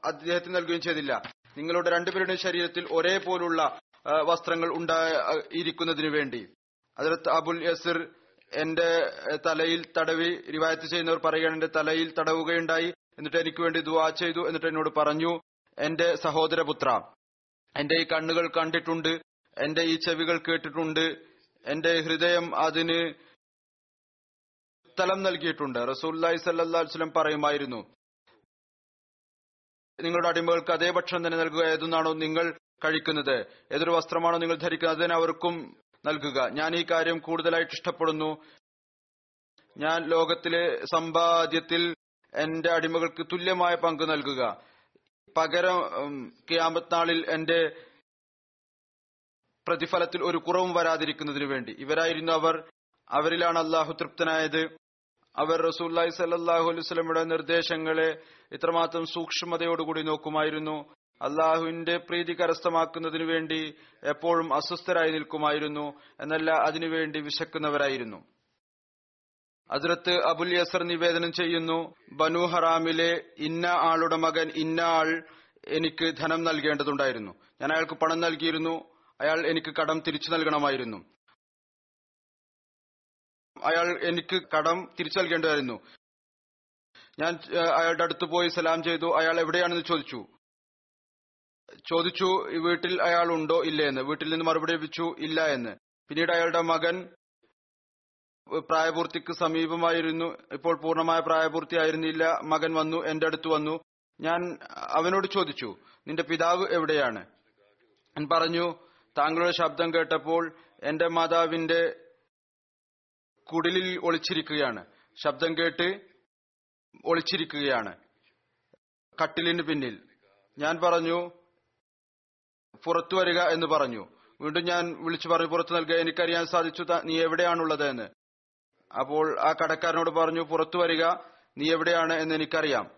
അദ്ദേഹത്തിന് നൽകുകയും ചെയ്തില്ല. നിങ്ങളുടെ രണ്ടുപേരുടെയും ശരീരത്തിൽ ഒരേപോലുള്ള വസ്ത്രങ്ങൾ ഉണ്ടായിരിക്കുന്നതിനു വേണ്ടി. അതിലത്ത് അബുൽ യസിർ എന്റെ തലയിൽ തടവി റിവായത്ത് ചെയ്യുന്നവർ പറയുകയാണ് എന്റെ തലയിൽ തടവുകയുണ്ടായി എന്നിട്ട് എനിക്ക് വേണ്ടി ദുവാ ചെയ്തു എന്നിട്ട് എന്നോട് പറഞ്ഞു എന്റെ സഹോദരപുത്ര എന്റെ ഈ കണ്ണുകൾ കണ്ടിട്ടുണ്ട് എന്റെ ഈ ചെവികൾ കേട്ടിട്ടുണ്ട് എന്റെ ഹൃദയം അതിന് സ്ഥലം നൽകിയിട്ടുണ്ട്. റസൂല്ലായി സല്ലാസ്ലം പറയുമായിരുന്നു നിങ്ങളുടെ അടിമകൾക്ക് അതേ ഭക്ഷണം തന്നെ നൽകുക ഏതെന്നാണോ നിങ്ങൾ കഴിക്കുന്നത് ഏതൊരു വസ്ത്രമാണോ നിങ്ങൾ ധരിക്കുന്നത് അതിന് അവർക്കും നൽകുക. ഞാൻ ഈ കാര്യം കൂടുതലായിട്ട് ഇഷ്ടപ്പെടുന്നു. ഞാൻ ലോകത്തിലെ സമ്പാദ്യത്തിൽ എന്റെ അടിമകൾക്ക് തുല്യമായ പങ്ക് നൽകുക. പകരം ഉം, ഖിയാമത്ത് നാളിൽ എന്റെ പ്രതിഫലത്തിൽ ഒരു കുറവും വരാതിരിക്കുന്നതിനു വേണ്ടി. ഇവരായിരുന്നു അവർ. അവരിലാണ് അള്ളാഹു തൃപ്തനായത്. അവർ റസൂല്ലായി സല്ലാഹു അലൈവലമയുടെ നിർദ്ദേശങ്ങളെ ഇത്രമാത്രം സൂക്ഷ്മതയോടുകൂടി നോക്കുമായിരുന്നു. അള്ളാഹുവിന്റെ പ്രീതി കരസ്ഥമാക്കുന്നതിനു വേണ്ടി എപ്പോഴും അസ്വസ്ഥരായി നിൽക്കുമായിരുന്നു എന്നല്ല അതിനുവേണ്ടി വിശക്കുന്നവരായിരുന്നു. അതിർത്ത് അബുൽ യസർ നിവേദനം ചെയ്യുന്നു ബനു ഹറാമിലെ ഇന്ന ആളുടെ മകൻ ഇന്ന ആൾ എനിക്ക് ധനം നൽകേണ്ടതുണ്ടായിരുന്നു. ഞാൻ അയാൾക്ക് പണം നൽകിയിരുന്നു. അയാൾ എനിക്ക് കടം തിരിച്ചു നൽകണമായിരുന്നു. അയാൾ എനിക്ക് കടം തിരിച്ചു നൽകേണ്ടതായിരുന്നു. ഞാൻ അയാളുടെ അടുത്ത് പോയി സലാം ചെയ്തു. അയാൾ എവിടെയാണെന്ന് ചോദിച്ചു. ചോദിച്ചു "ഈ വീട്ടിൽ അയാൾ ഉണ്ടോ ഇല്ലേ എന്ന്? വീട്ടിൽ നിന്ന് മറുപടി ലഭിച്ചു ഇല്ല എന്ന്. പിന്നീട് അയാളുടെ മകൻ പ്രായപൂർത്തിക്ക് സമീപമായിരുന്നു. ഇപ്പോൾ പൂർണമായ പ്രായപൂർത്തിയായിരുന്നില്ല മകൻ വന്നു എന്റെ അടുത്ത് വന്നു. ഞാൻ അവനോട് ചോദിച്ചു നിന്റെ പിതാവ് എവിടെയാണ്? ഞാൻ പറഞ്ഞു താങ്കളുടെ ശബ്ദം കേട്ടപ്പോൾ എന്റെ മാതാവിന്റെ കുടിലിൽ ഒളിച്ചിരിക്കുകയാണ്. ശബ്ദം കേട്ട് ഒളിച്ചിരിക്കുകയാണ് കട്ടിലിന് പിന്നിൽ. ഞാൻ പറഞ്ഞു പുറത്തു വരിക എന്ന് പറഞ്ഞു. വീണ്ടും ഞാൻ വിളിച്ചു പറഞ്ഞു പുറത്തു നൽകുക എനിക്കറിയാൻ സാധിച്ചു നീ എവിടെയാണുള്ളത് എന്ന് അപ്പോൾ ആ കടക്കാരനോട് പറഞ്ഞു പുറത്തു വരിക നീ എവിടെയാണ് എന്ന് എനിക്കറിയാം.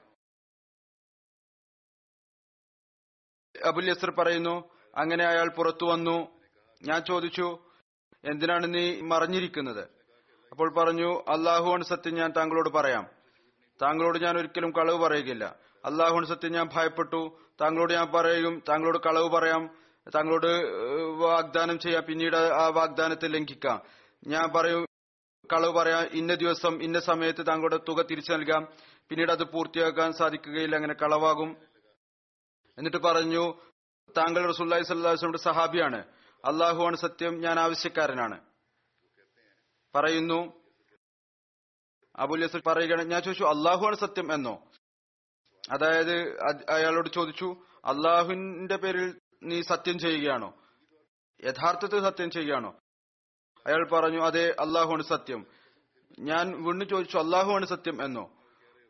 അബുൽ യസർ പറയുന്നു അങ്ങനെ അയാൾ പുറത്തു വന്നു. ഞാൻ ചോദിച്ചു എന്തിനാണ് നീ മറിഞ്ഞിരിക്കുന്നത്? അപ്പോൾ പറഞ്ഞു അള്ളാഹുവാണ് സത്യം ഞാൻ താങ്കളോട് പറയാം. താങ്കളോട് ഞാൻ ഒരിക്കലും കളവ് പറയുകയില്ല. അള്ളാഹുവാണ് സത്യം ഞാൻ ഭയപ്പെട്ടു. താങ്കളോട് ഞാൻ പറയും താങ്കളോട് കളവ് പറയാം താങ്കളോട് വാഗ്ദാനം ചെയ്യാം പിന്നീട് ആ വാഗ്ദാനത്തെ ലംഘിക്കാം. ഞാൻ പറയും കളവ് പറയാം ഇന്ന ദിവസം ഇന്ന സമയത്ത് താങ്കളുടെ തുക തിരിച്ചു നൽകാം പിന്നീട് അത് പൂർത്തിയാക്കാൻ സാധിക്കുകയില്ല അങ്ങനെ കളവാകും. എന്നിട്ട് പറഞ്ഞു താങ്കൾ റസൂല്ലായി സ്വല്ലാസ്ലമിന്റെ സഹാബിയാണ്. അള്ളാഹുവാണ് സത്യം ഞാൻ ആവശ്യക്കാരനാണ്. പറയുന്നു അബുൽ യസർ പറയുകയാണ് ഞാൻ ചോദിച്ചു അള്ളാഹുവാണ് സത്യം എന്നോ? അതായത് അയാളോട് ചോദിച്ചു അള്ളാഹുവിന്റെ പേരിൽ നീ സത്യം ചെയ്യുകയാണോ? യഥാർത്ഥത്തിൽ സത്യം ചെയ്യുകയാണോ? അയാൾ പറഞ്ഞു അതെ അള്ളാഹുവാണ് സത്യം. ഞാൻ വീണ്ടും ചോദിച്ചു അള്ളാഹുവാണ് സത്യം എന്നോ?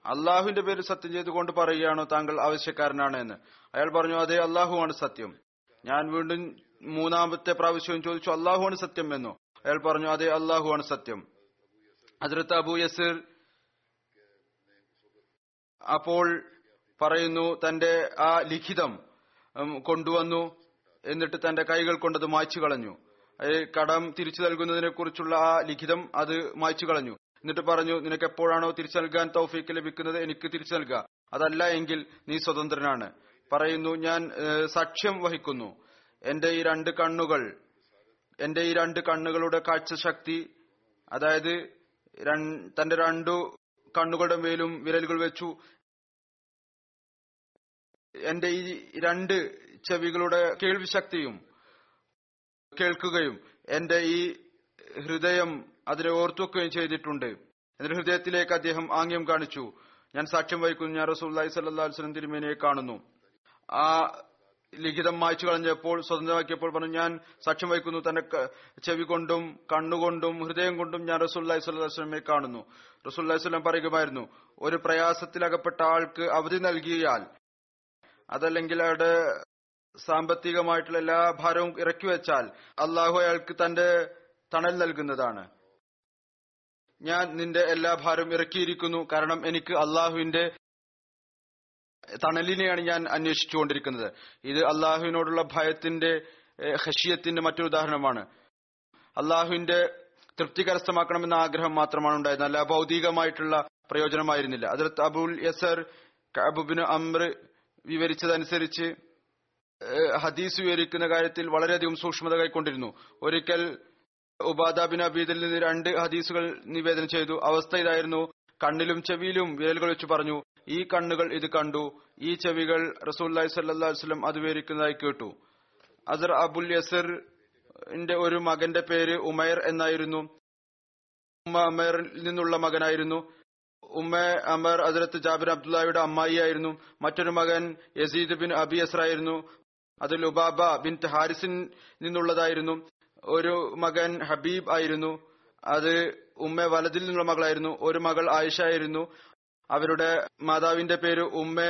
അള്ളാഹുവിന്റെ പേരിൽ സത്യം ചെയ്തുകൊണ്ട് പറയുകയാണോ താങ്കൾ ആവശ്യക്കാരനാണ്? എന്ന് അയാൾ പറഞ്ഞു അതെ അള്ളാഹുവാണ് സത്യം. ഞാൻ വീണ്ടും മൂന്നാമത്തെ പ്രാവശ്യവും ചോദിച്ചു അള്ളാഹുവാണ് സത്യം എന്നോ? അയാൾ പറഞ്ഞു അതെ അള്ളാഹുവാണ് സത്യം. അതിർത്ത് അബു യസിർ അപ്പോൾ പറയുന്നു തന്റെ ആ ലിഖിതം കൊണ്ടുവന്നു എന്നിട്ട് തന്റെ കൈകൾ കൊണ്ടത് മായ്ച്ചു കളഞ്ഞു. കടം തിരിച്ചു നൽകുന്നതിനെ കുറിച്ചുള്ള ആ ലിഖിതം അത് മായ്ച്ചു കളഞ്ഞു. എന്നിട്ട് പറഞ്ഞു നിനക്ക് എപ്പോഴാണോ തിരിച്ചു നൽകാൻ തൗഫീക്ക് ലഭിക്കുന്നത്? എനിക്ക് തിരിച്ചു നൽകുക അതല്ല എങ്കിൽ നീ സ്വതന്ത്രനാണ്. പറയുന്നു ഞാൻ സാക്ഷ്യം വഹിക്കുന്നു. എന്റെ ഈ രണ്ട് കണ്ണുകൾ എന്റെ ഈ രണ്ട് കണ്ണുകളുടെ കാഴ്ചശക്തി അതായത് രൺ- തന്റെ രണ്ടു കണ്ണുകളുടെ മേലും വിരലുകൾ വെച്ചു എന്റെ ഈ രണ്ട് ചെവികളുടെ കേൾവിശക്തിയും കേൾക്കുകയും എന്റെ ഈ ഹൃദയം അതിനെ ഓർത്തുവെക്കുകയും ചെയ്തിട്ടുണ്ട്. എന്റെ ഹൃദയത്തിലേക്ക് അദ്ദേഹം ആംഗ്യം കാണിച്ചു. ഞാൻ സാക്ഷ്യം വഹിക്കുന്നു. ഞാൻ റസൂല്ലായി സല്ലാസ്ലം തിരുമേനിയെ കാണുന്നു. ആ ലിഖിതം മായ്ച്ചു കളഞ്ഞപ്പോൾ സ്വതന്ത്രമാക്കിയപ്പോൾ പറഞ്ഞു ഞാൻ സാക്ഷ്യം വഹിക്കുന്നു. തന്റെ ചെവി കൊണ്ടും കണ്ണുകൊണ്ടും ഹൃദയം കൊണ്ടും ഞാൻ റസൂല്ലായി സ്വല്ലാസ്ലമെ കാണുന്നു. റസൂല്ലായി സ്വലം പറയുകയായിരുന്നു ഒരു പ്രയാസത്തിലകപ്പെട്ട ആൾക്ക് അവധി നൽകിയാൽ അതല്ലെങ്കിൽ അയാളുടെ സാമ്പത്തികമായിട്ടുള്ള എല്ലാ ഭാരവും ഇറക്കി വെച്ചാൽ അള്ളാഹു അയാൾക്ക് തന്റെ തണൽ നൽകുന്നതാണ്. ഞാൻ നിന്റെ എല്ലാ ഭാരവും ഇറക്കിയിരിക്കുന്നു. കാരണം എനിക്ക് അള്ളാഹുവിന്റെ തണലിനെയാണ് ഞാൻ അന്വേഷിച്ചുകൊണ്ടിരിക്കുന്നത്. ഇത് അള്ളാഹുവിനോടുള്ള ഭയത്തിന്റെ ഹഷിയത്തിന്റെ മറ്റൊരു ഉദാഹരണമാണ്. അള്ളാഹുവിന്റെ തൃപ്തി കരസ്ഥമാക്കണമെന്ന ആഗ്രഹം മാത്രമാണ് ഉണ്ടായിരുന്നത്. അല്ല ഭൗതികമായിട്ടുള്ള പ്രയോജനമായിരുന്നില്ല. അതിർത്ത് അബുൽ യസർ കബുബിന് അമ്ര വിവരിച്ചതനുസരിച്ച് ഹദീസ് വിവരിക്കുന്ന കാര്യത്തിൽ വളരെയധികം സൂക്ഷ്മത കൈക്കൊണ്ടിരുന്നു. ഒരിക്കൽ ഉബാദ ബിൻ അബീദിൽ നിന്ന് രണ്ട് ഹദീസുകൾ നിവേദനം ചെയ്തു. അവസ്ഥ ഇതായിരുന്നു. കണ്ണിലും ചെവിയിലും വിരലുകൾ വെച്ച് പറഞ്ഞു ഈ കണ്ണുകൾ ഇത് കണ്ടു. ഈ ചെവികൾ റസൂല്ലി സല്ലാസ്ലം അത് വിവരിക്കുന്നതായി കേട്ടു. അസർ അബുൽ യസറിന്റെ ഒരു മകന്റെ പേര് ഉമൈർ എന്നായിരുന്നു. ഉമ്മ അമേറിൽ നിന്നുള്ള മകനായിരുന്നു. ഉമ്മ അമർ അതിരത്ത് ജാബിർ അബ്ദുള്ളയുടെ അമ്മായിയായിരുന്നു. മറ്റൊരു മകൻ യസീദ് ബിൻ അബി അസ്രായിരുന്നു അത് ഉബാബ ബിൻ ഹാരിസിൻ നിന്നുള്ളതായിരുന്നു. ഒരു മകൻ ഹബീബ് ആയിരുന്നു. അത് ഉമ്മ വലതിൽ നിന്നുള്ള മകളായിരുന്നു. ഒരു മകൾ ആയിഷ ആയിരുന്നു അവരുടെ മാതാവിന്റെ പേര് ഉമ്മ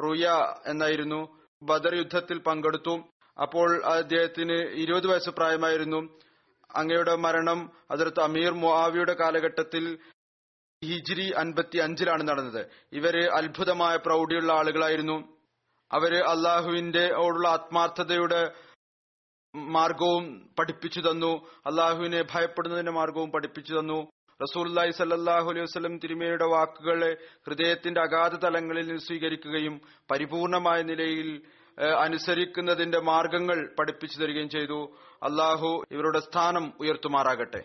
റുയ എന്നായിരുന്നു. ബദർ യുദ്ധത്തിൽ പങ്കെടുത്തു. അപ്പോൾ അദ്ദേഹത്തിന് ഇരുപത് വയസ്സ് പ്രായമായിരുന്നു. അങ്ങയുടെ മരണം അതിർത്ത് അമീർ മുആവിയുടെ കാലഘട്ടത്തിൽ ഹിജ്രി അൻപത്തി അഞ്ചിലാണ് നടന്നത്. ഇവർ അത്ഭുതമായ പ്രൗഢിയുള്ള ആളുകളായിരുന്നു. അവർ അള്ളാഹുവിന്റെ ഓടുള്ള ആത്മാർത്ഥതയുടെ മാർഗവും പഠിപ്പിച്ചു തന്നു. അള്ളാഹുവിനെ ഭയപ്പെടുന്നതിന്റെ മാർഗവും പഠിപ്പിച്ചു തന്നു. റസൂല്ലായി സല്ലാഹു അലൈഹി വസ്ലം തിരുമേനിയുടെ വാക്കുകളെ ഹൃദയത്തിന്റെ അഗാധ തലങ്ങളിൽ സ്വീകരിക്കുകയും പരിപൂർണമായ നിലയിൽ അനുസരിക്കുന്നതിന്റെ മാർഗങ്ങൾ പഠിപ്പിച്ചു തരികയും ചെയ്തു. അള്ളാഹു ഇവരുടെ സ്ഥാനം ഉയർത്തുമാറാകട്ടെ.